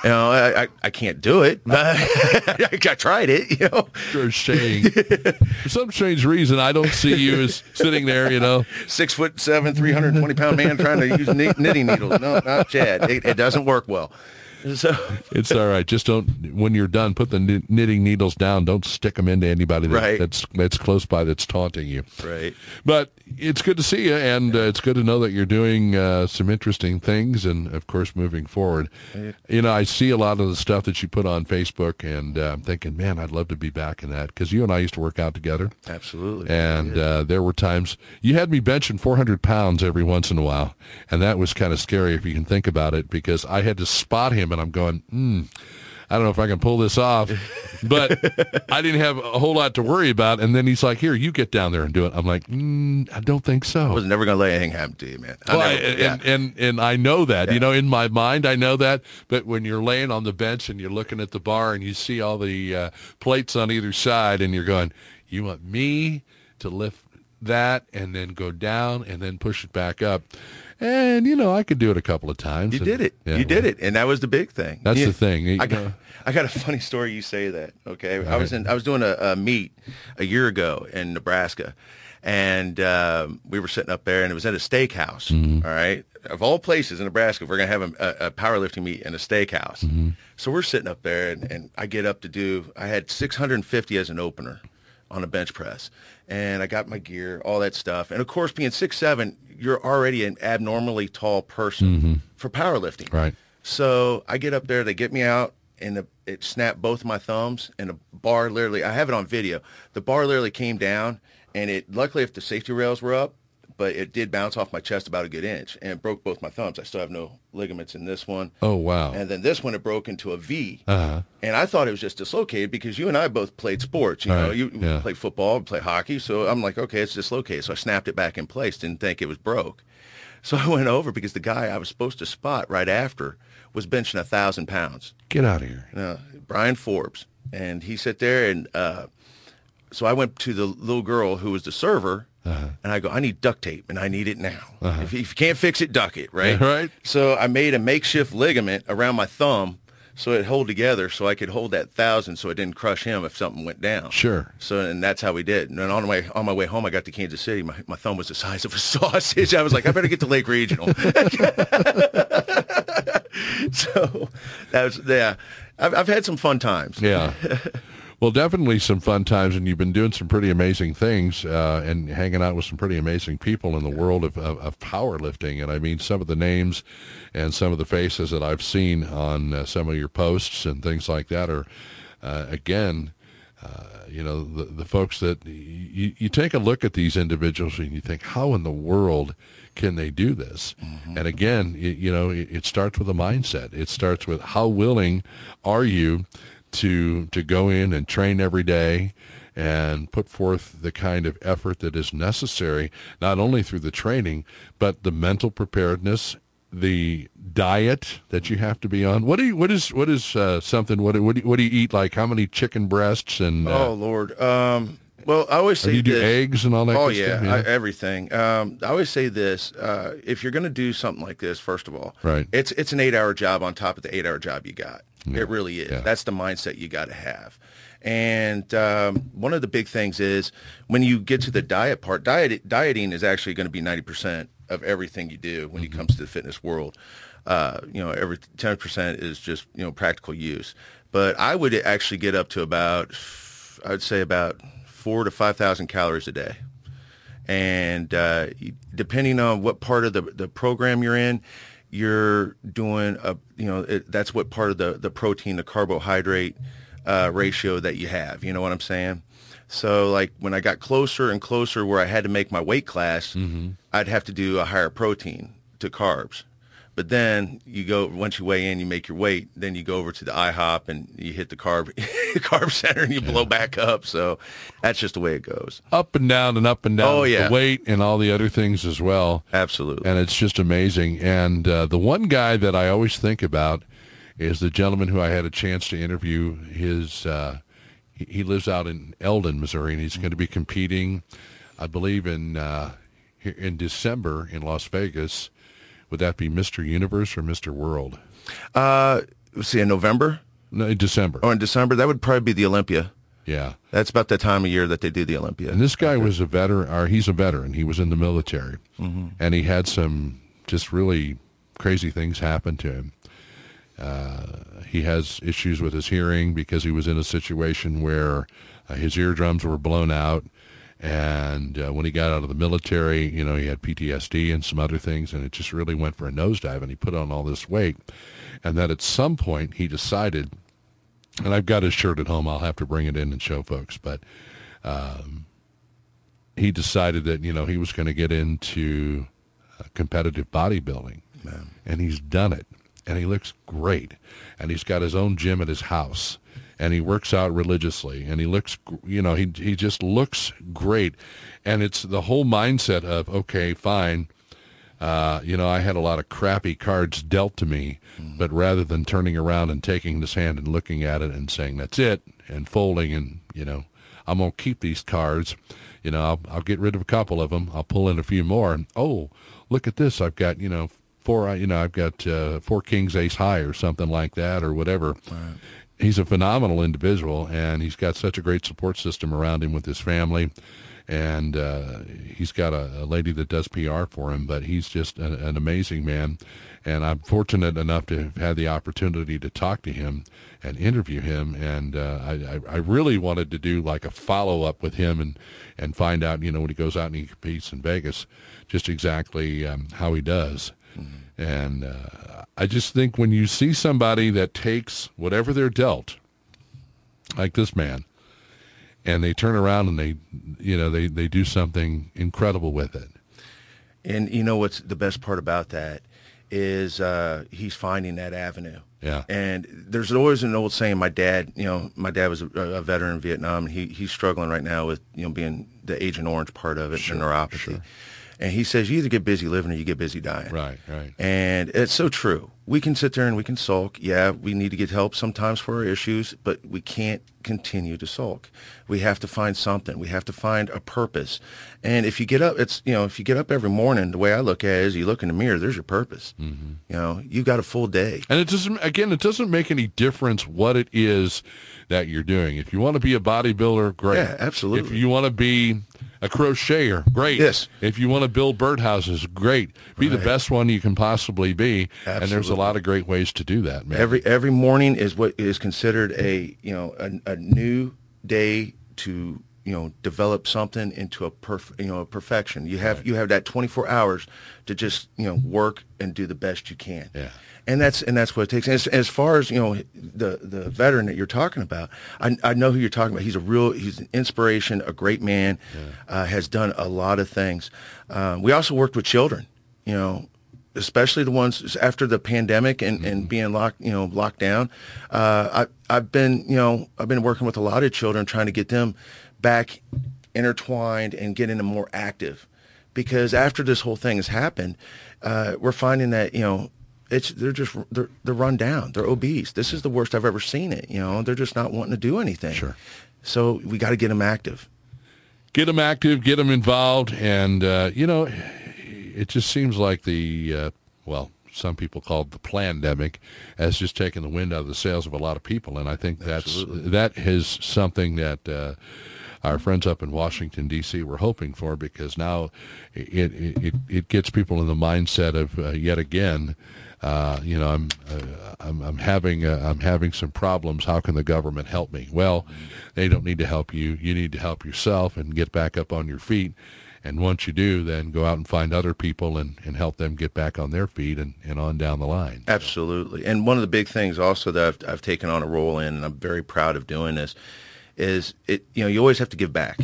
You know, I I, I can't do it, but <laughs> I tried it. You know, crocheting. <laughs> For some strange reason, I don't see you as sitting there. You know, six foot seven, three hundred twenty pound man trying to use knitting needles. No, not Chad. It, it doesn't work well. <laughs> So it's all right. Just don't. When you're done, put the knitting needles down. Don't stick them into anybody that, right. that's that's close by that's taunting you. Right. But it's good to see you, and uh, it's good to know that you're doing uh, some interesting things, and of course, moving forward. You know, I see a lot of the stuff that you put on Facebook, and uh, I'm thinking, man, I'd love to be back in that because you and I used to work out together. Absolutely. And uh, there were times you had me benching 400 pounds every once in a while, and that was kind of scary if you can think about it because I had to spot him and I'm going, hmm, I don't know if I can pull this off. But <laughs> I didn't have a whole lot to worry about. And then he's like, here, you get down there and do it. I'm like, mm, I don't think so. I was never going to let anything happen to you, man. Well, never, I, yeah. and, and, and I know that, yeah. you know, in my mind, I know that. But when you're laying on the bench and you're looking at the bar and you see all the uh, plates on either side and you're going, you want me to lift that and then go down and then push it back up. And you know, I could do it a couple of times. You and, did it. Yeah, you did it, and that was the big thing. That's the thing. I got, I got a funny story. You say that, okay? I was in, I was doing a, a meet a year ago in Nebraska, and um, we were sitting up there, and it was at a steakhouse. Mm-hmm. All right, of all places in Nebraska, we're gonna have a, a powerlifting meet in a steakhouse. Mm-hmm. So we're sitting up there, and, and I get up to do. I had 650 as an opener on a bench press, and I got my gear, all that stuff. And of course, being six seven, you're already an abnormally tall person mm-hmm. for powerlifting. Right. So I get up there, they get me out, and the, it snapped both my thumbs, and the bar literally, I have it on video. The bar literally came down, and it luckily if the safety rails were up, but it did bounce off my chest about a good inch and broke both my thumbs. I still have no ligaments in this one. Oh wow! And then this one it broke into a V. Uh-huh. And I thought it was just dislocated because you and I both played sports. You All know, right. you yeah. play football, play hockey. So I'm like, okay, it's dislocated. So I snapped it back in place. Didn't think it was broke. So I went over because the guy I was supposed to spot right after was benching a thousand pounds. Get out of here. Uh, Brian Forbes, and he sat there and. Uh, so I went to the little girl who was the server uh-huh. And I go, I need duct tape, and I need it now. Uh-huh. If, if, you can't fix it, duck it, right? right. So I made a makeshift ligament around my thumb so it hold together so I could hold that thousand so it didn't crush him if something went down. Sure. So and that's how we did. And then on my on my way home I got to Kansas City. My, my thumb was the size of a <laughs> sausage. I was like, I better get to Lake Regional. <laughs> so that was yeah. I've, I've had some fun times. Yeah. <laughs> Well, definitely some fun times, and you've been doing some pretty amazing things uh, and hanging out with some pretty amazing people in the world of, of, of, powerlifting. And I mean, some of the names and some of the faces that I've seen on uh, some of your posts and things like that are, uh, again, uh, you know, the, the folks that you, you take a look at these individuals and you think, how in the world can they do this? Mm-hmm. And again, it, you know, it, it starts with a mindset. It starts with how willing are you to to go in and train every day and put forth the kind of effort that is necessary, not only through the training, but the mental preparedness, the diet that you have to be on. What do you, what is what is uh, something? What what do, you, what do you eat? Like how many chicken breasts and? Uh, oh Lord. Um, well, I always say you do this. eggs and all that. Oh yeah, yeah. I, everything. Um, I always say this: uh, if you're going to do something like this, first of all, Right. it's it's an eight-hour job on top of the eight-hour job you got. It really is. Yeah. That's the mindset you got to have. And um, one of the big things is when you get to the diet part, diet dieting is actually going to be ninety percent of everything you do when Mm-hmm. it comes to the fitness world. Uh, you know, every ten percent is just you know practical use. But I would actually get up to about, I'd say about four to five thousand calories a day and uh, depending on what part of the, the program you're in, you're doing a you know it, that's what part of the the protein to carbohydrate uh, ratio that you have. You know what I'm saying? So like when I got closer and closer where I had to make my weight class, I'd have to do a higher protein to carbs. But then you go once you weigh in, you make your weight. Then you go over to the IHOP and you hit the carb <laughs> carb center and you blow back up. So that's just the way it goes. up and down and up and down. Oh, yeah. the weight and all the other things as well. Absolutely. and it's just amazing. And uh, the one guy that I always think about is the gentleman who I had a chance to interview. His uh, he, he lives out in Eldon, Missouri, and he's going to be competing, I believe, in uh, in December in Las Vegas. Would that be Mr. Universe or Mr. World? Uh, see, in November No, in December. or in December, that would probably be the Olympia. Yeah. That's about the time of year that they do the Olympia. And this guy was a veteran, or he's a veteran. He was in the military, Mm-hmm. and he had some just really crazy things happen to him. Uh, he has issues with his hearing because he was in a situation where uh, his eardrums were blown out, and uh, when he got out of the military, you know, he had PTSD and some other things, and it just really went for a nosedive, and he put on all this weight, and then at some point he decided, and I've got his shirt at home. I'll have to bring it in and show folks, but he decided that you know he was going to get into uh, competitive bodybuilding, and he's done it, and he looks great, and he's got his own gym at his house, and he works out religiously, and he looks you know, he he just looks great, and it's the whole mindset of okay, fine. Uh, you know, I had a lot of crappy cards dealt to me, but rather than turning around and taking this hand and looking at it and saying that's it and folding and you know, I'm gonna keep these cards. You know, I'll, I'll get rid of a couple of them. I'll pull in a few more. And oh, look at this! I've got you know four. You know, I've got uh, four kings ace high or something like that or whatever. He's a phenomenal individual, and he's got such a great support system around him with his family and uh, he's got a, a lady that does PR for him. But he's just an, an amazing man, and I'm fortunate enough to have had the opportunity to talk to him and interview him. And uh, I, I, really wanted to do like a follow up with him and and find out, you know, when he goes out and he competes in Vegas, just exactly um, how he does. And uh, I just think when you see somebody that takes whatever they're dealt, like this man, and they turn around and they, you know, they, they do something incredible with it. And you know what's the best part about that is uh, he's finding that avenue. Yeah. And there's always an old saying. My dad, you know, my dad was a, a veteran in Vietnam. And he he's struggling right now with you know being the Agent Orange part of it, the neuropathy. And he says you either get busy living or you get busy dying. Right, right. And it's so true. We can sit there and we can sulk. Yeah, we need to get help sometimes for our issues, but we can't continue to sulk. We have to find something. We have to find a purpose. And if you get up, it's, you know, if you get up every morning, the way I look at it is you look in the mirror, there's your purpose. Mm-hmm. You know, you got a full day. And it doesn't, again, it doesn't make any difference what it is that you're doing. If you want to be a bodybuilder, great. Yeah, absolutely. If you want to be a crocheter, great. Yes. If you want to build birdhouses, great. Be the best one you can possibly be. Absolutely. And there's a lot of great ways to do that, man. Every every morning is what is considered a you know a, a new day to you know develop something into a perf- you know a perfection. You have you have that 24 hours to just you know work and do the best you can. Yeah. And that's and that's what it takes. As, as far as you know, the the veteran that you're talking about, I, I know who you're talking about. He's a real he's an inspiration, a great man, uh, has done a lot of things. Uh, we also worked with children. You know, especially the ones after the pandemic and, and being locked, you know, locked down. Uh, I, I've been, you know, I've been working with a lot of children trying to get them back intertwined and getting them more active. Because after this whole thing has happened, uh, we're finding that you know it's they're just they're they're run down. They're obese. This is the worst I've ever seen it. You know, they're just not wanting to do anything. Sure. So we got to get them active. Get them active. Get them involved, and uh, you know, it just seems like the uh, well, some people call it the pandemic, has just taken the wind out of the sails of a lot of people, and I think that's Absolutely. that is something that. Uh, our friends up in Washington D.C. were hoping for because now it it, it gets people in the mindset of uh, yet again, uh, you know, I'm, uh, I'm I'm having uh, I'm having some problems. How can the government help me? Well, they don't need to help you. You need to help yourself and get back up on your feet. And once you do, then go out and find other people and, and help them get back on their feet and, and on down the line. Absolutely. And one of the big things also that I've, I've taken on a role in, and I'm very proud of doing this, is it. You know, you always have to give back.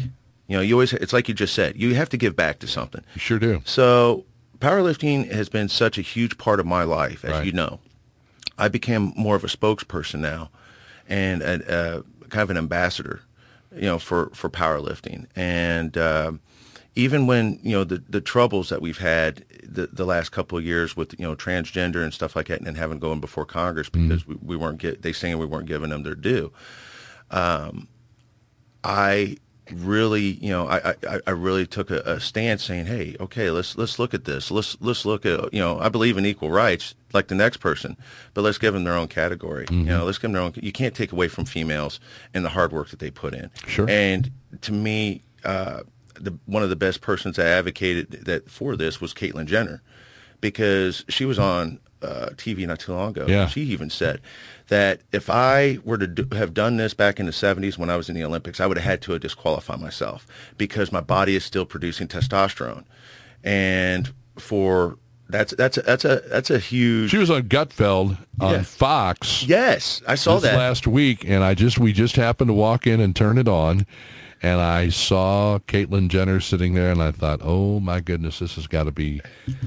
You know, you always. It's like you just said. You have to give back to something. You sure do. So powerlifting has been such a huge part of my life, as Right. you know. I became more of a spokesperson now, and a, uh, kind of an ambassador, you know, for for powerlifting. And uh, even when you know the the troubles that we've had the the last couple of years with you know transgender and stuff like that, and having going before Congress because we, we weren't get they saying we weren't giving them their due. Um, I really, you know, I, I, I really took a, a stance saying, hey, okay, let's let's look at this. Let's let's look at, you know, I believe in equal rights like the next person, but let's give them their own category. You know, let's give them their own. You can't take away from females and the hard work that they put in. Sure. And to me, uh, the one of the best persons that advocated that for this was Caitlyn Jenner, because she was on uh, TV not too long ago. Yeah. She even said that if I were to do, have done this back in the 70s when I was in the Olympics, I would have had to disqualify myself because my body is still producing testosterone. And for that's that's a, that's a that's a huge She was on Gutfeld on Yeah. Fox. yes I saw that last week, and I just we just happened to walk in and turn it on, and I saw Caitlyn Jenner sitting there, and I thought, oh my goodness, this has got to be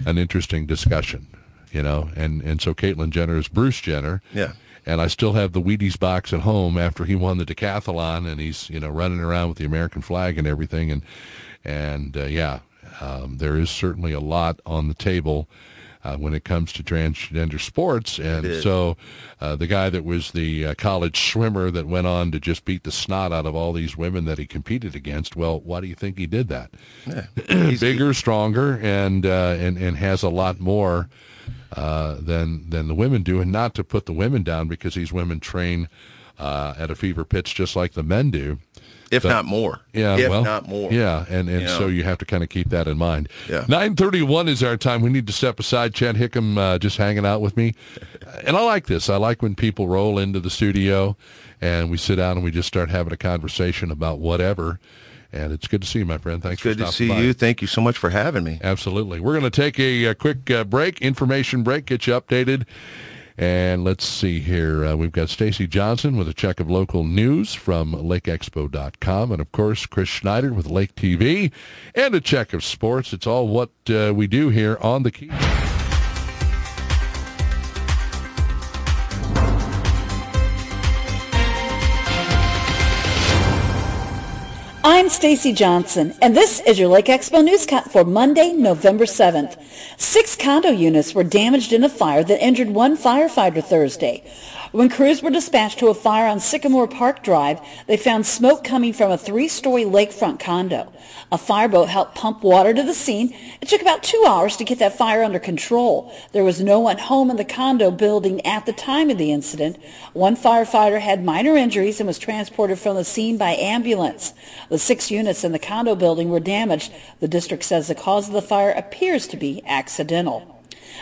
an interesting discussion, you know. And and so Caitlyn Jenner is Bruce Jenner. Yeah. And I still have the Wheaties box at home after he won the decathlon, and he's you know running around with the American flag and everything, and and uh, yeah, um, there is certainly a lot on the table uh, when it comes to transgender sports, and so uh, the guy that was the uh, college swimmer that went on to just beat the snot out of all these women that he competed against. Well, why do you think he did that? yeah. <clears throat> He's- Bigger, stronger, and uh, and and has a lot more uh, than than the women do, and not to put the women down because these women train uh, at a fever pitch just like the men do. if but- not more Yeah, if well, not more Yeah, and, and so you have to kind of keep that in mind. Yeah. 931 is our time. We need to step aside. Chad Hickham uh, just hanging out with me. And I like this. I like when people roll into the studio and we sit down and we just start having a conversation about whatever. And it's good to see you, my friend. Thanks good for to see by. you thank you so much for having me Absolutely. We're going to take a, a quick uh, break, information break, get you updated. And let's see here. Uh, we've got Stacy Johnson with a check of local news from LakeExpo.com. And, of course, Chris Schneider with Lake TV and a check of sports. It's all what uh, we do here on the Key. I'm Stacy Johnson, and this is your Lake Expo newscast for Monday, November 7th. Six condo units were damaged in a fire that injured one firefighter Thursday. When crews were dispatched to a fire on Sycamore Park Drive, they found smoke coming from a three-story lakefront condo. A fireboat helped pump water to the scene. It took about two hours to get that fire under control. There was no one home in the condo building at the time of the incident. One firefighter had minor injuries and was transported from the scene by ambulance. The six units in the condo building were damaged. The district says the cause of the fire appears to be accidental.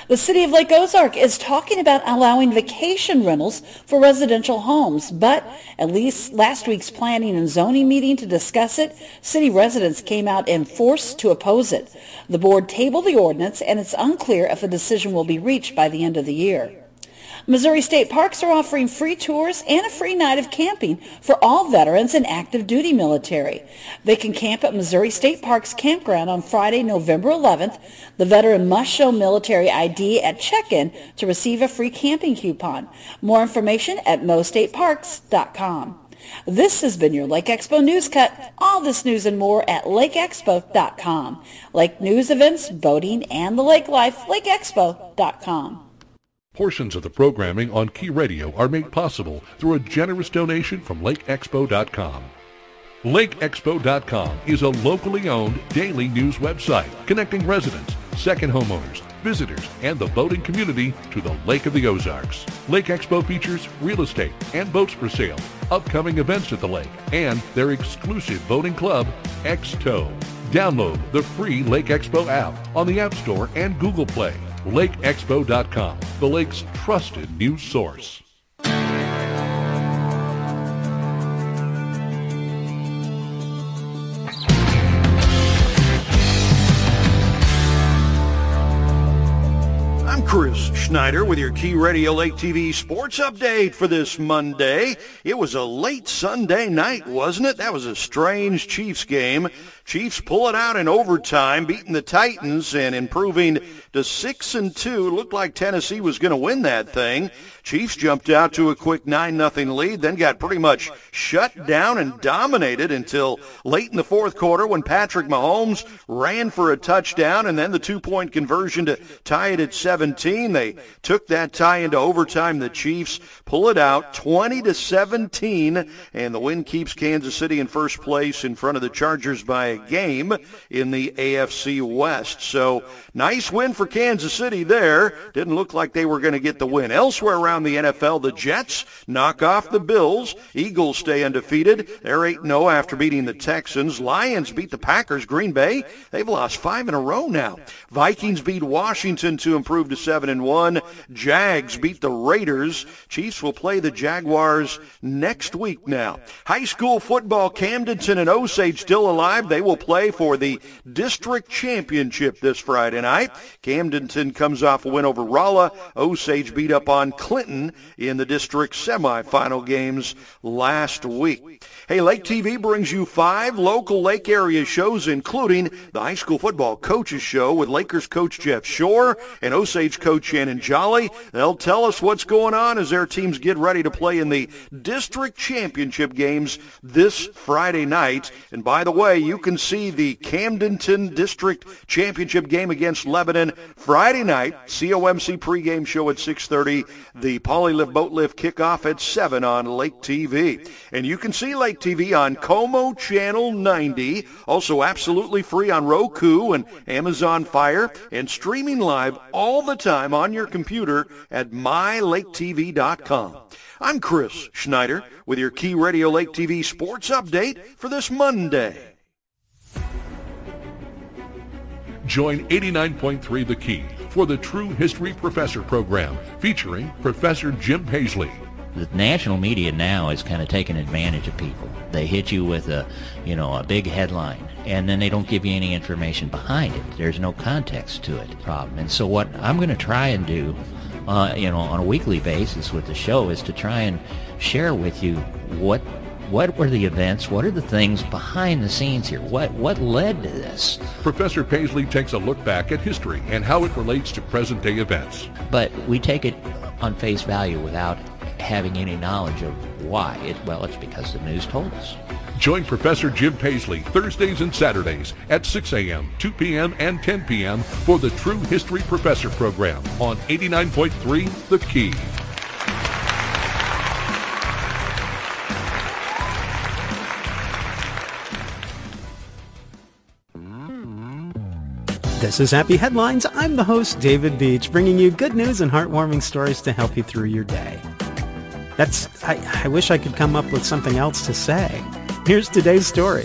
The city of Lake Ozark is talking about allowing vacation rentals for residential homes, but at least last week's planning and zoning meeting to discuss it, city residents came out in force to oppose it. The board tabled the ordinance, and it's unclear if a decision will be reached by the end of the year. Missouri State Parks are offering free tours and a free night of camping for all veterans and active duty military. They can camp at Missouri State Parks Campground on Friday, November 11th. The veteran must show military ID at check-in to receive a free camping coupon. More information at mostateparks.com. This has been your Lake Expo News Cut. All this news and more at lakeexpo.com. Lake news events, boating, and the lake life, lakeexpo.com. Portions of the programming on Key Radio are made possible through a generous donation from LakeExpo.com. LakeExpo.com is a locally owned daily news website connecting residents, second homeowners, visitors, and the boating community to the Lake of the Ozarks. Lake Expo features real estate and boats for sale, upcoming events at the lake, and their exclusive boating club, X-Tow. Download the free Lake Expo app on the App Store and Google Play. LakeExpo.com, the lake's trusted news source. I'm Chris Schneider with your Key Radio Lake TV sports update for this Monday. It was a late Sunday night, wasn't it? That was a strange Chiefs game. Chiefs pull it out in overtime, beating the Titans and improving to 6 and 2. Looked like Tennessee was going to win that thing. Chiefs jumped out to a quick 9 nothing lead, then got pretty much shut down and dominated until late in the fourth quarter when Patrick Mahomes ran for a touchdown and then the two-point conversion to tie it at 17. They took that tie into overtime. The Chiefs pull it out 20 to 17 and the win keeps Kansas City in first place in front of the Chargers by game in the AFC West. So nice win for Kansas City there. Didn't look like they were going to get the win. Elsewhere around the NFL, the Jets knock off the Bills. Eagles stay undefeated. They're 8-0 after beating the Texans. Lions beat the Packers. Green Bay, they've lost five in a row now. Vikings beat Washington to improve to 7 and 1. Jags beat the Raiders. Chiefs will play the Jaguars next week now. High school football, Camdenton and Osage still alive. They will play for the district championship this Friday night. Camdenton comes off a win over Rolla. Osage beat up on Clinton in the district semifinal games last week. Hey, Lake TV brings you five local Lake area shows, including the high school football coaches show with Lakers coach Jeff Shore and Osage coach Shannon Jolly. They'll tell us what's going on as their teams get ready to play in the district championship games this Friday night. And by the way, you can see the Camdenton District Championship game against Lebanon Friday night. COMC pregame show at 6.30. The Polylift Boat Lift kickoff at 7 on Lake TV. And you can see Lake TV on Como Channel 90. Also absolutely free on Roku and Amazon Fire. And streaming live all the time on your computer at mylaketv.com. I'm Chris Schneider with your Key Radio Lake TV sports update for this Monday. Join 89.3 The Key for the True History Professor program featuring Professor Jim Paisley. The national media now is kind of taking advantage of people. They hit you with a, you know, a big headline, and then they don't give you any information behind it. There's no context to it. Problem. And so what I'm going to try and do, uh, you know, on a weekly basis with the show is to try and share with you what what were the events? What are the things behind the scenes here? What what led to this? Professor Paisley takes a look back at history and how it relates to present day events. But we take it on face value without having any knowledge of why. It, well, it's because the news told us. Join Professor Jim Paisley Thursdays and Saturdays at 6 a.m., 2 p.m., and 10 p.m. for the True History Professor program on 89.3 The Key. This is Happy Headlines. I'm the host, David Beach, bringing you good news and heartwarming stories to help you through your day. That's, I, I wish I could come up with something else to say. Here's today's story.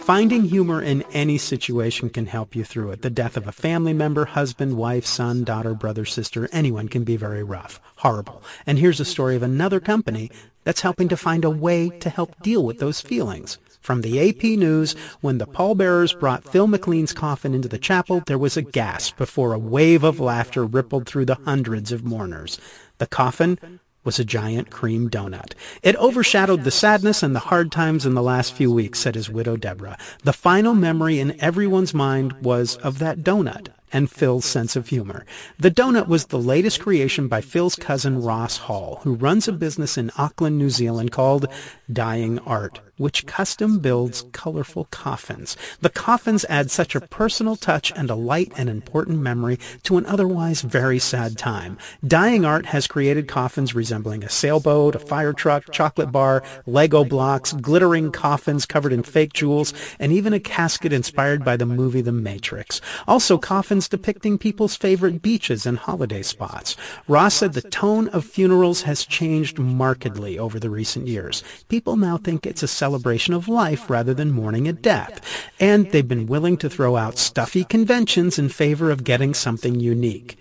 Finding humor in any situation can help you through it. The death of a family member, husband, wife, son, daughter, brother, sister, anyone can be very rough, horrible. And here's a story of another company that's helping to find a way to help deal with those feelings. From the AP News, when the pallbearers brought Phil McLean's coffin into the chapel, there was a gasp before a wave of laughter rippled through the hundreds of mourners. The coffin was a giant cream donut. It overshadowed the sadness and the hard times in the last few weeks, said his widow Deborah. The final memory in everyone's mind was of that donut and Phil's sense of humor. The donut was the latest creation by Phil's cousin Ross Hall, who runs a business in Auckland, New Zealand called Dying Art which custom builds colorful coffins. The coffins add such a personal touch and a light and important memory to an otherwise very sad time. Dying Art has created coffins resembling a sailboat, a fire truck, chocolate bar, Lego blocks, glittering coffins covered in fake jewels, and even a casket inspired by the movie The Matrix. Also coffins depicting people's favorite beaches and holiday spots. Ross said the tone of funerals has changed markedly over the recent years. People now think it's a celebration of life rather than mourning a death. And they've been willing to throw out stuffy conventions in favor of getting something unique.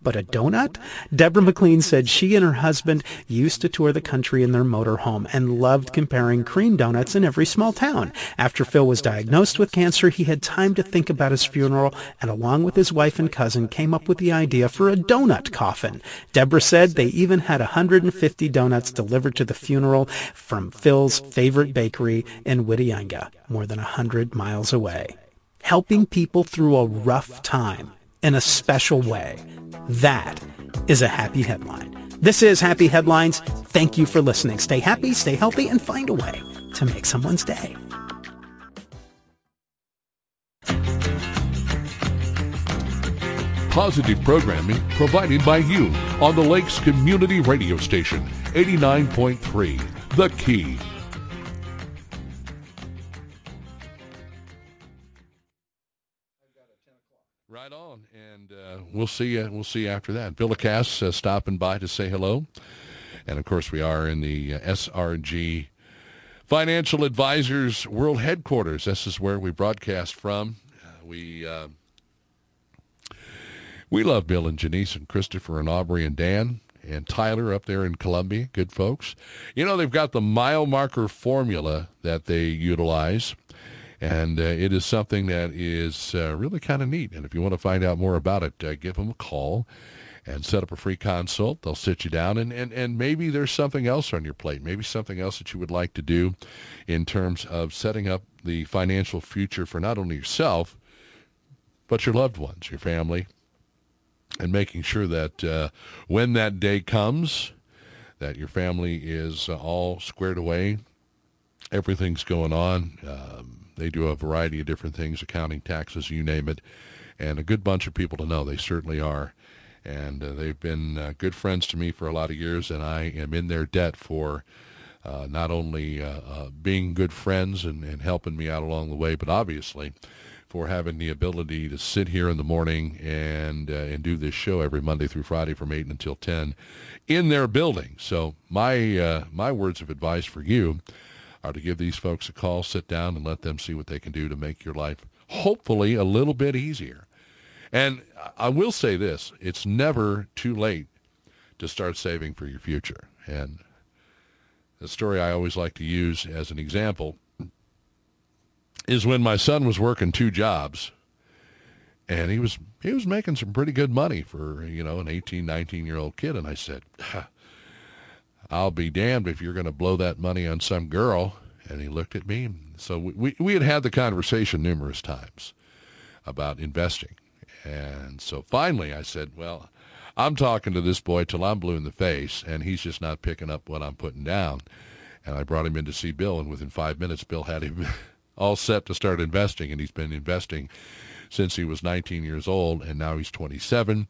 But a donut? Deborah McLean said she and her husband used to tour the country in their motorhome and loved comparing cream donuts in every small town. After Phil was diagnosed with cancer, he had time to think about his funeral and along with his wife and cousin came up with the idea for a donut coffin. Deborah said they even had 150 donuts delivered to the funeral from Phil's favorite bakery in Whitianga, more than 100 miles away. Helping people through a rough time in a special way. That is a happy headline. This is Happy Headlines. Thank you for listening. Stay happy, stay healthy, and find a way to make someone's day. Positive programming provided by you on the Lakes Community Radio Station, 89.3, The Key. We'll see you. We'll see after that. Bill Lacasse uh, stopping by to say hello, and of course we are in the uh, SRG Financial Advisors World Headquarters. This is where we broadcast from. Uh, we uh, we love Bill and Janice and Christopher and Aubrey and Dan and Tyler up there in Columbia. Good folks. You know they've got the mile marker formula that they utilize and uh, it is something that is uh, really kind of neat. And if you want to find out more about it, uh, give them a call and set up a free consult. They'll sit you down, and, and, and maybe there's something else on your plate, maybe something else that you would like to do in terms of setting up the financial future for not only yourself, but your loved ones, your family, and making sure that uh, when that day comes, that your family is uh, all squared away, everything's going on. Um, they do a variety of different things, accounting, taxes, you name it, and a good bunch of people to know. They certainly are. And uh, they've been uh, good friends to me for a lot of years, and I am in their debt for uh, not only uh, uh, being good friends and, and helping me out along the way, but obviously for having the ability to sit here in the morning and uh, and do this show every Monday through Friday from 8 until 10 in their building. So my my words of advice for you are to give these folks a call, sit down, and let them see what they can do to make your life hopefully a little bit easier. And I will say this, it's never too late to start saving for your future. And the story I always like to use as an example is when my son was working two jobs and he was he was making some pretty good money for, you know, an 18, 19 year old kid and I said, I'll be damned if you're going to blow that money on some girl. And he looked at me. So we, we had had the conversation numerous times about investing. And so finally I said, well, I'm talking to this boy till I'm blue in the face, and he's just not picking up what I'm putting down. And I brought him in to see Bill, and within five minutes, Bill had him <laughs> all set to start investing, and he's been investing since he was 19 years old, and now he's 27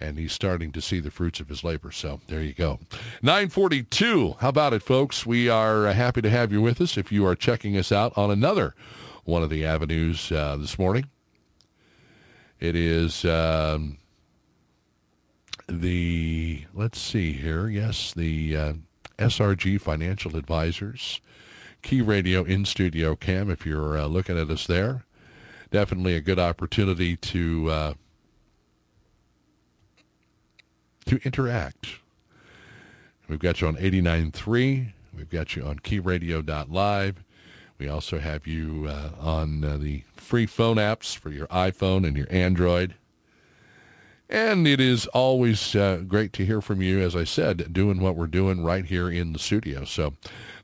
and he's starting to see the fruits of his labor. So there you go. 942. How about it, folks? We are uh, happy to have you with us if you are checking us out on another one of the avenues uh, this morning. It is um, the, let's see here, yes, the uh, SRG Financial Advisors, Key Radio in Studio Cam, if you're uh, looking at us there. Definitely a good opportunity to uh, to interact. We've got you on 89.3. We've got you on keyradio.live. We also have you uh, on uh, the free phone apps for your iPhone and your Android. And it is always uh, great to hear from you, as I said, doing what we're doing right here in the studio. So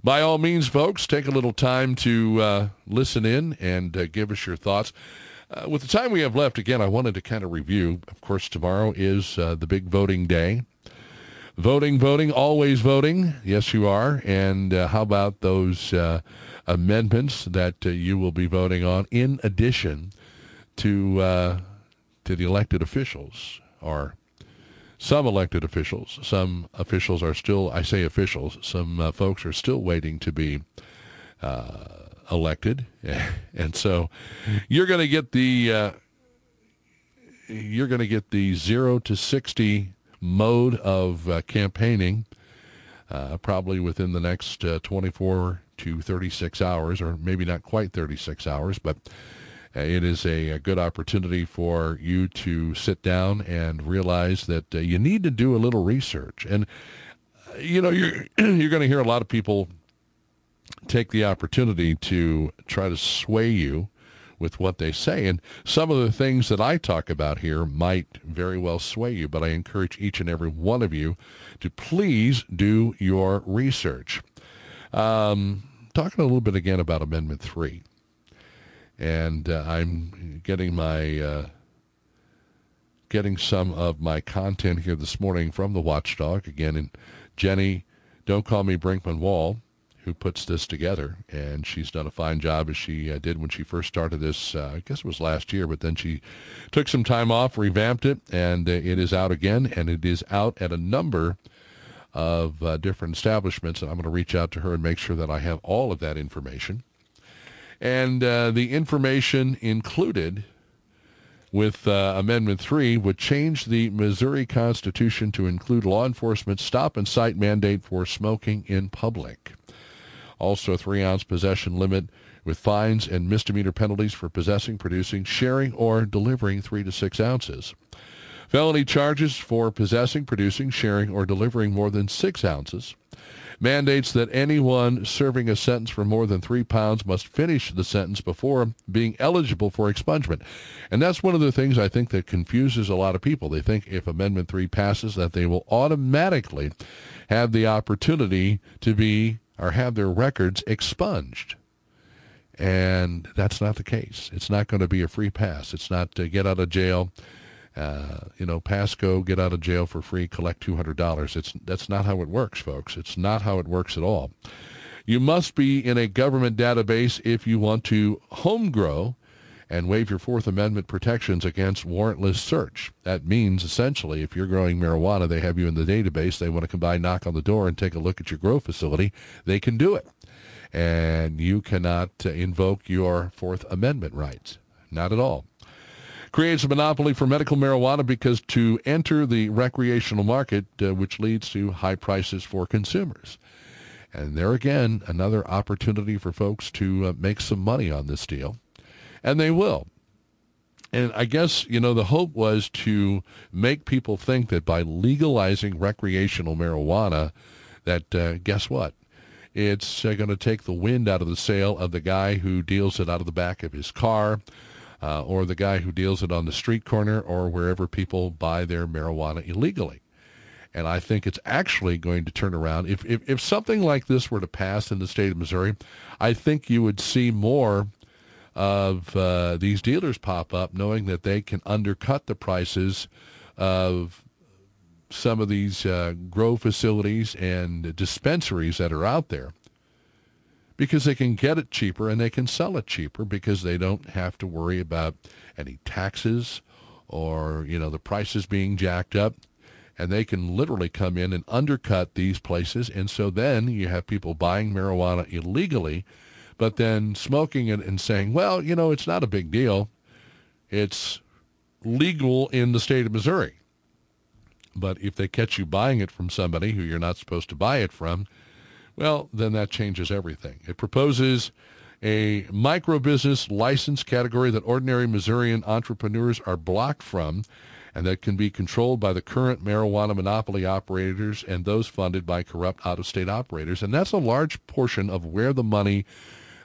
by all means, folks, take a little time to uh, listen in and uh, give us your thoughts. Uh, with the time we have left, again, I wanted to kind of review. Of course, tomorrow is uh, the big voting day. Voting, voting, always voting. Yes, you are. And uh, how about those uh, amendments that uh, you will be voting on in addition to uh, to the elected officials or some elected officials. Some officials are still, I say officials, some folks are still waiting to be elected. <laughs> and so you're going to get the you're going to get the 0 to 60 mode of uh, campaigning uh, probably within the next uh, 24 to 36 hours, or maybe not quite 36 hours, but uh, it is a, a, good opportunity for you to sit down and realize that uh, you need to do a little research. And, uh, you know, you're, <clears throat> you're going to hear a lot of people take the opportunity to try to sway you with what they say. And some of the things that I talk about here might very well sway you, but I encourage each and every one of you to please do your research. Um, talking a little bit again about Amendment 3. And uh, I'm getting my uh, getting some of my content here this morning from the Watchdog again. And Jenny, don't call me Brinkman Wall who puts this together, and she's done a fine job as she uh, did when she first started this. Uh, I guess it was last year, but then she took some time off, revamped it, and uh, it is out again, and it is out at a number of uh, different establishments. And I'm going to reach out to her and make sure that I have all of that information. And uh, the information included with uh, Amendment 3 would change the Missouri Constitution to include law enforcement stop and cite mandate for smoking in public. Also, a three ounce possession limit with fines and misdemeanor penalties for possessing, producing, sharing, or delivering three to six ounces. Felony charges for possessing, producing, sharing, or delivering more than six ounces. Mandates that anyone serving a sentence for more than three pounds must finish the sentence before being eligible for expungement. And that's one of the things I think that confuses a lot of people. They think if Amendment 3 passes that they will automatically have the opportunity to be or have their records expunged. And that's not the case. It's not going to be a free pass. It's not to get out of jail, uh, you know, pass go, get out of jail for free, collect $200. It's, that's not how it works, folks. It's not how it works at all. You must be in a government database if you want to home grow and waive your Fourth Amendment protections against warrantless search. That means essentially if you're growing marijuana, they have you in the database, they want to come by, knock on the door, and take a look at your grow facility, they can do it. And you cannot uh, invoke your Fourth Amendment rights. Not at all. Creates a monopoly for medical marijuana because to enter the recreational market, uh, which leads to high prices for consumers. And there again, another opportunity for folks to uh, make some money on this deal and they will. And I guess, you know, the hope was to make people think that by legalizing recreational marijuana, that uh, guess what? It's uh, going to take the wind out of the sail of the guy who deals it out of the back of his car uh, or the guy who deals it on the street corner or wherever people buy their marijuana illegally. And I think it's actually going to turn around. If, if, if something like this were to pass in the state of Missouri, I think you would see more of uh, these dealers pop up knowing that they can undercut the prices of some of these uh, grow facilities and dispensaries that are out there. Because they can get it cheaper and they can sell it cheaper because they don't have to worry about any taxes or you know the prices being jacked up. And they can literally come in and undercut these places. And so then you have people buying marijuana illegally but then smoking it and saying, well, you know, it's not a big deal. It's legal in the state of Missouri. But if they catch you buying it from somebody who you're not supposed to buy it from, well, then that changes everything. It proposes a micro business license category that ordinary Missourian entrepreneurs are blocked from and that can be controlled by the current marijuana monopoly operators and those funded by corrupt out-of-state operators. And that's a large portion of where the money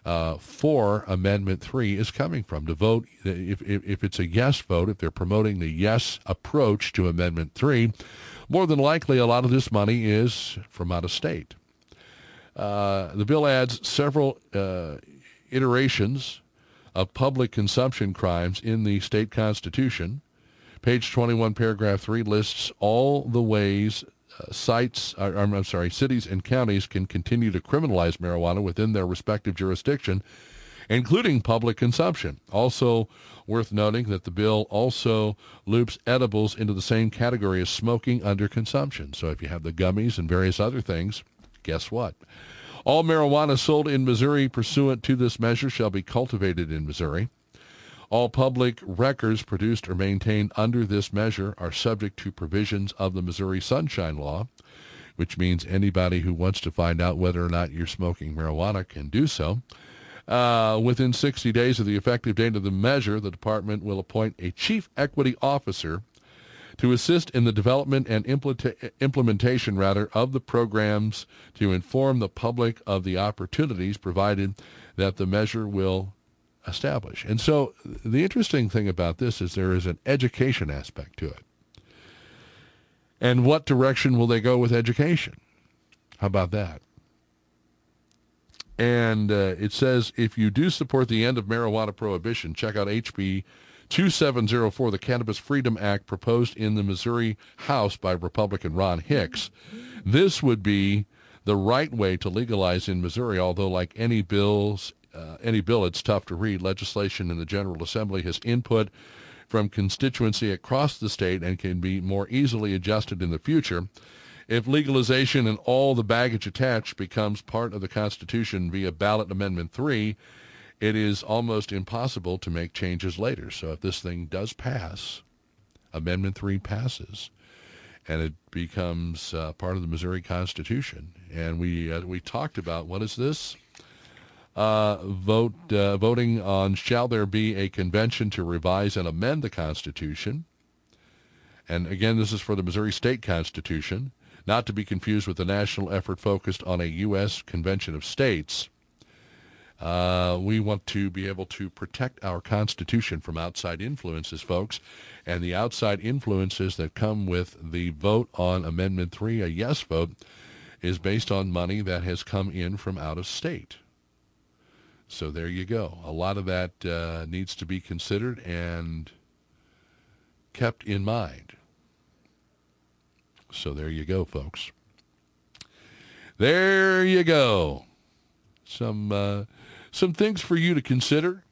uh, for Amendment 3 is coming from. To vote, if, if, if it's a yes vote, if they're promoting the yes approach to Amendment 3, more than likely a lot of this money is from out of state. Uh, the bill adds several uh, iterations of public consumption crimes in the state constitution. Page 21, paragraph 3 lists all the ways sites, uh, I'm sorry, cities and counties can continue to criminalize marijuana within their respective jurisdiction, including public consumption. Also worth noting that the bill also loops edibles into the same category as smoking under consumption. So if you have the gummies and various other things, guess what? All marijuana sold in Missouri pursuant to this measure shall be cultivated in Missouri. All public records produced or maintained under this measure are subject to provisions of the Missouri Sunshine Law, which means anybody who wants to find out whether or not you're smoking marijuana can do so. Uh, within 60 days of the effective date of the measure, the department will appoint a chief equity officer to assist in the development and implementation rather of the programs to inform the public of the opportunities provided that the measure will establish. And so the interesting thing about this is there is an education aspect to it. And what direction will they go with education? How about that? And uh, it says if you do support the end of marijuana prohibition, check out HB 2704, the Cannabis Freedom Act proposed in the Missouri House by Republican Ron Hicks. This would be the right way to legalize in Missouri, although like any bills, uh, any bill, it's tough to read. Legislation in the General Assembly has input from constituency across the state and can be more easily adjusted in the future. If legalization and all the baggage attached becomes part of the Constitution via ballot amendment 3, it is almost impossible to make changes later. So if this thing does pass, Amendment 3 passes, and it becomes uh, part of the Missouri Constitution. And we uh, we talked about what is this? Uh, vote uh, voting on shall there be a convention to revise and amend the Constitution? And again, this is for the Missouri State Constitution, not to be confused with the national effort focused on a U.S. Convention of States. Uh, we want to be able to protect our Constitution from outside influences, folks. And the outside influences that come with the vote on Amendment 3, a yes vote, is based on money that has come in from out of state. So there you go. A lot of that uh, needs to be considered and kept in mind. So there you go, folks. There you go. Some uh, some things for you to consider,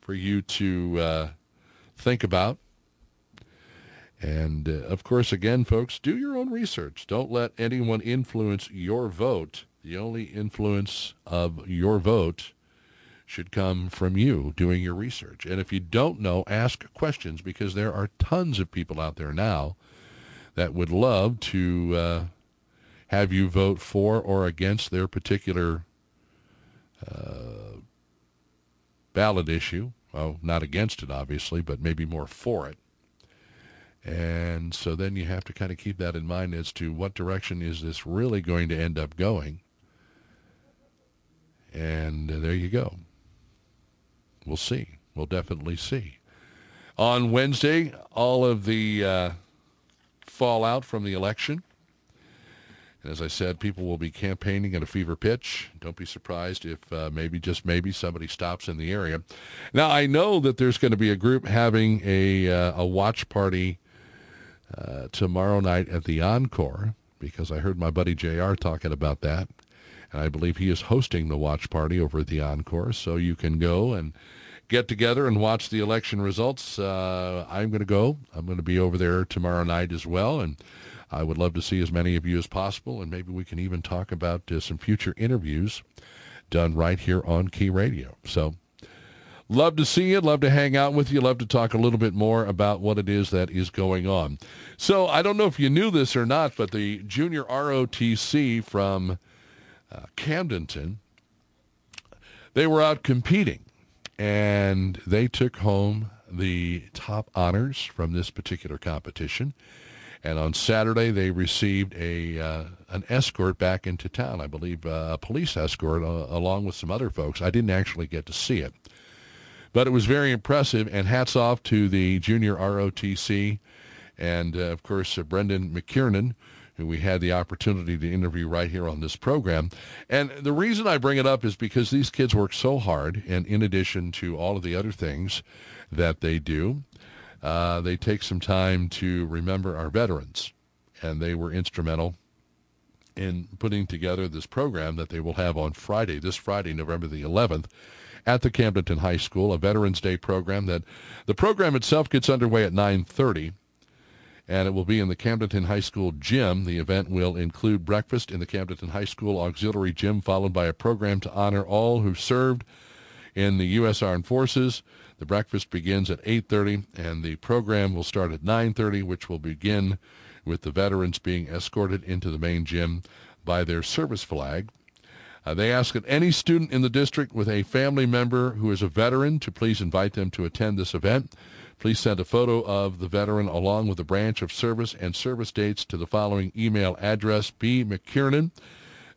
for you to uh, think about. And uh, of course, again, folks, do your own research. Don't let anyone influence your vote. The only influence of your vote should come from you doing your research. And if you don't know, ask questions because there are tons of people out there now that would love to uh, have you vote for or against their particular uh, ballot issue. Well, not against it, obviously, but maybe more for it. And so then you have to kind of keep that in mind as to what direction is this really going to end up going. And uh, there you go. We'll see. We'll definitely see. On Wednesday, all of the uh, fallout from the election and as I said, people will be campaigning at a fever pitch. Don't be surprised if uh, maybe, just maybe, somebody stops in the area. Now, I know that there's going to be a group having a, uh, a watch party uh, tomorrow night at the Encore because I heard my buddy JR talking about that. And I believe he is hosting the watch party over at the Encore. So you can go and get together and watch the election results. Uh, I'm going to go. I'm going to be over there tomorrow night as well. And I would love to see as many of you as possible, and maybe we can even talk about uh, some future interviews done right here on Key Radio. So love to see you, love to hang out with you, love to talk a little bit more about what it is that is going on. So I don't know if you knew this or not, but the junior ROTC from uh, Camdenton, they were out competing, and they took home the top honors from this particular competition. And on Saturday, they received a uh, an escort back into town. I believe uh, a police escort, uh, along with some other folks. I didn't actually get to see it, but it was very impressive. And hats off to the junior ROTC, and uh, of course uh, Brendan McKiernan, who we had the opportunity to interview right here on this program. And the reason I bring it up is because these kids work so hard, and in addition to all of the other things that they do, uh, they take some time to remember our veterans, and they were instrumental in putting together this program that they will have on Friday, this Friday, November the 11th, at the Camdenton High School, a Veterans Day program that the program itself gets underway at 9:30 and it will be in the Camdenton High School gym. The event will include breakfast in the Camdenton High School auxiliary gym, followed by a program to honor all who served in the U.S. Armed Forces. The breakfast begins at 8.30, and the program will start at 9.30, which will begin with the veterans being escorted into the main gym by their service flag. Uh, they ask that any student in the district with a family member who is a veteran to please invite them to attend this event. Please send a photo of the veteran along with a branch of service and service dates to the following email address, B. McKiernan,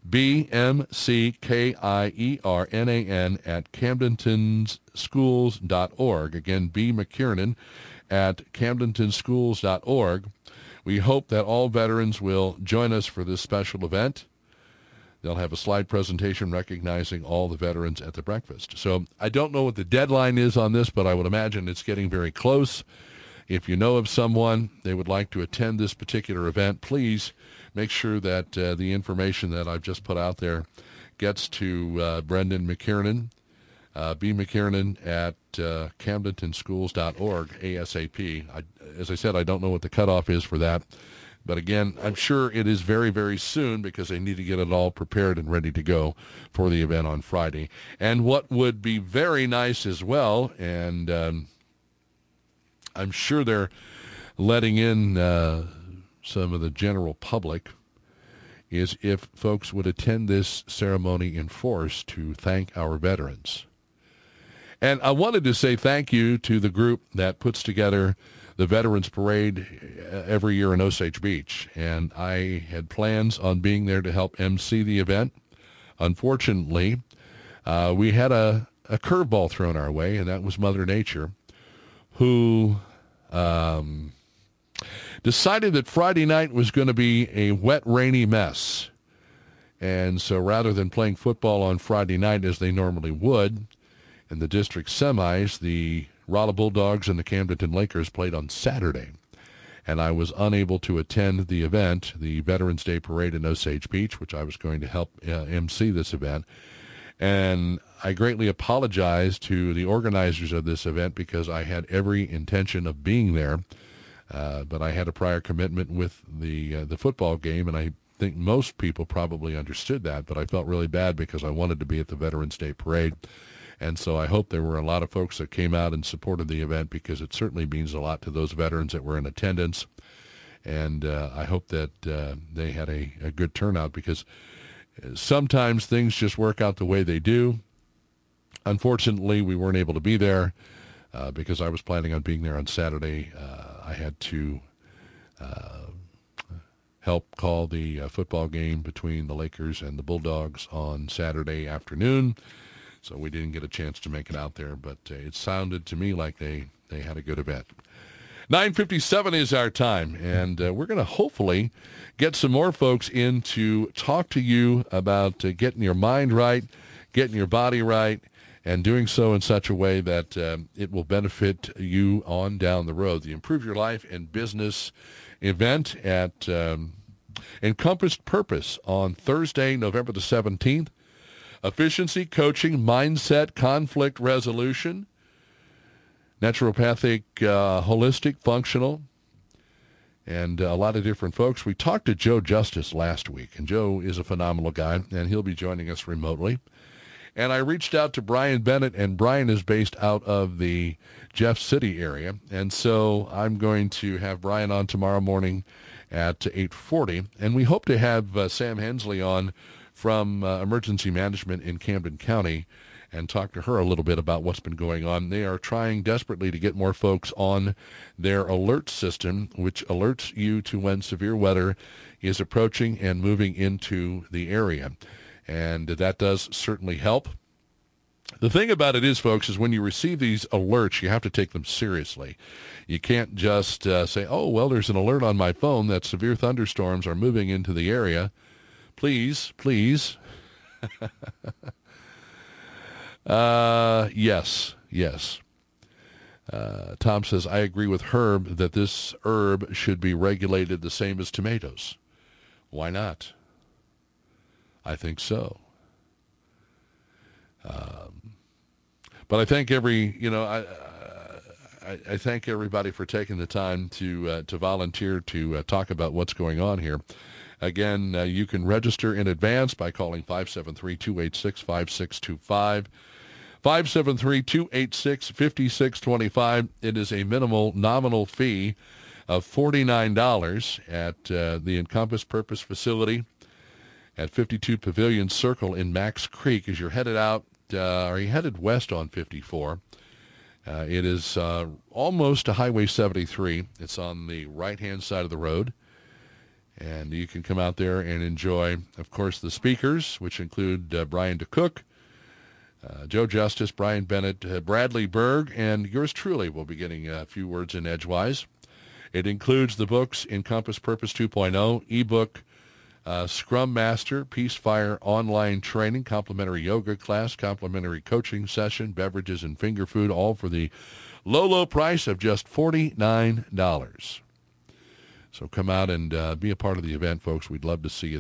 B-M-C-K-I-E-R-N-A-N at camdentonschools.org. Again, B. McKiernan at camdentonschools.org. We hope that all veterans will join us for this special event. They'll have a slide presentation recognizing all the veterans at the breakfast. So I don't know what the deadline is on this, but I would imagine it's getting very close. If you know of someone they would like to attend this particular event, please make sure that uh, the information that I've just put out there gets to uh, Brendan McKiernan, uh, B. McKiernan at uh, camdentonschools.org ASAP. I, as I said, I don't know what the cutoff is for that. But again, I'm sure it is very, very soon because they need to get it all prepared and ready to go for the event on Friday. And what would be very nice as well, and um, I'm sure they're letting in uh, some of the general public, is if folks would attend this ceremony in force to thank our veterans. And I wanted to say thank you to the group that puts together the Veterans Parade uh, every year in Osage Beach, and I had plans on being there to help MC the event. Unfortunately, uh, we had a, a curveball thrown our way, and that was Mother Nature, who um, decided that Friday night was going to be a wet, rainy mess. And so rather than playing football on Friday night as they normally would in the district semis, the Rolla Bulldogs and the Camdenton Lakers played on Saturday. And I was unable to attend the event, the Veterans Day Parade in Osage Beach, which I was going to help uh, MC this event. And I greatly apologize to the organizers of this event because I had every intention of being there. Uh, but I had a prior commitment with the uh, the football game, and I think most people probably understood that. But I felt really bad because I wanted to be at the Veterans Day Parade. And so I hope there were a lot of folks that came out and supported the event because it certainly means a lot to those veterans that were in attendance. And uh, I hope that uh, they had a, a good turnout because sometimes things just work out the way they do. Unfortunately, we weren't able to be there uh, because I was planning on being there on Saturday. Uh, I had to uh, help call the uh, football game between the Lakers and the Bulldogs on Saturday afternoon so we didn't get a chance to make it out there, but uh, it sounded to me like they, they had a good event. 9.57 is our time, and uh, we're going to hopefully get some more folks in to talk to you about uh, getting your mind right, getting your body right, and doing so in such a way that um, it will benefit you on down the road. The Improve Your Life and Business event at um, Encompass Purpose on Thursday, November the 17th efficiency, coaching, mindset, conflict resolution, naturopathic, uh, holistic, functional, and a lot of different folks. We talked to Joe Justice last week, and Joe is a phenomenal guy, and he'll be joining us remotely. And I reached out to Brian Bennett, and Brian is based out of the Jeff City area. And so I'm going to have Brian on tomorrow morning at 8.40. And we hope to have uh, Sam Hensley on from uh, emergency management in Camden County and talk to her a little bit about what's been going on. They are trying desperately to get more folks on their alert system, which alerts you to when severe weather is approaching and moving into the area. And that does certainly help. The thing about it is, folks, is when you receive these alerts, you have to take them seriously. You can't just uh, say, oh, well, there's an alert on my phone that severe thunderstorms are moving into the area. Please, please. <laughs> uh, yes, yes. Uh, Tom says, I agree with Herb that this herb should be regulated the same as tomatoes. Why not? I think so. Um, but I thank every, you know, I, I, I, thank everybody for taking the time to uh, to volunteer to uh, talk about what's going on here. Again, uh, you can register in advance by calling 573-286-5625. 573-286-5625. It is a minimal nominal fee of $49 at uh, the Encompass Purpose facility at 52 Pavilion Circle in Macks Creek as you're headed out, uh, are you headed west on 54? Uh, it is uh, almost to Highway 73. It's on the right-hand side of the road. And you can come out there and enjoy, of course, the speakers, which include uh, Brian DeCook, uh, Joe Justice, Brian Bennett, uh, Bradley Berg, and yours truly will be getting a few words in edgewise. It includes the books Encompass Purpose 2.0, ebook, uh, Scrum Master, Peace Fire online training, complimentary yoga class, complimentary coaching session, beverages and finger food, all for the low, low price of just $49. So come out and uh, be a part of the event, folks. We'd love to see you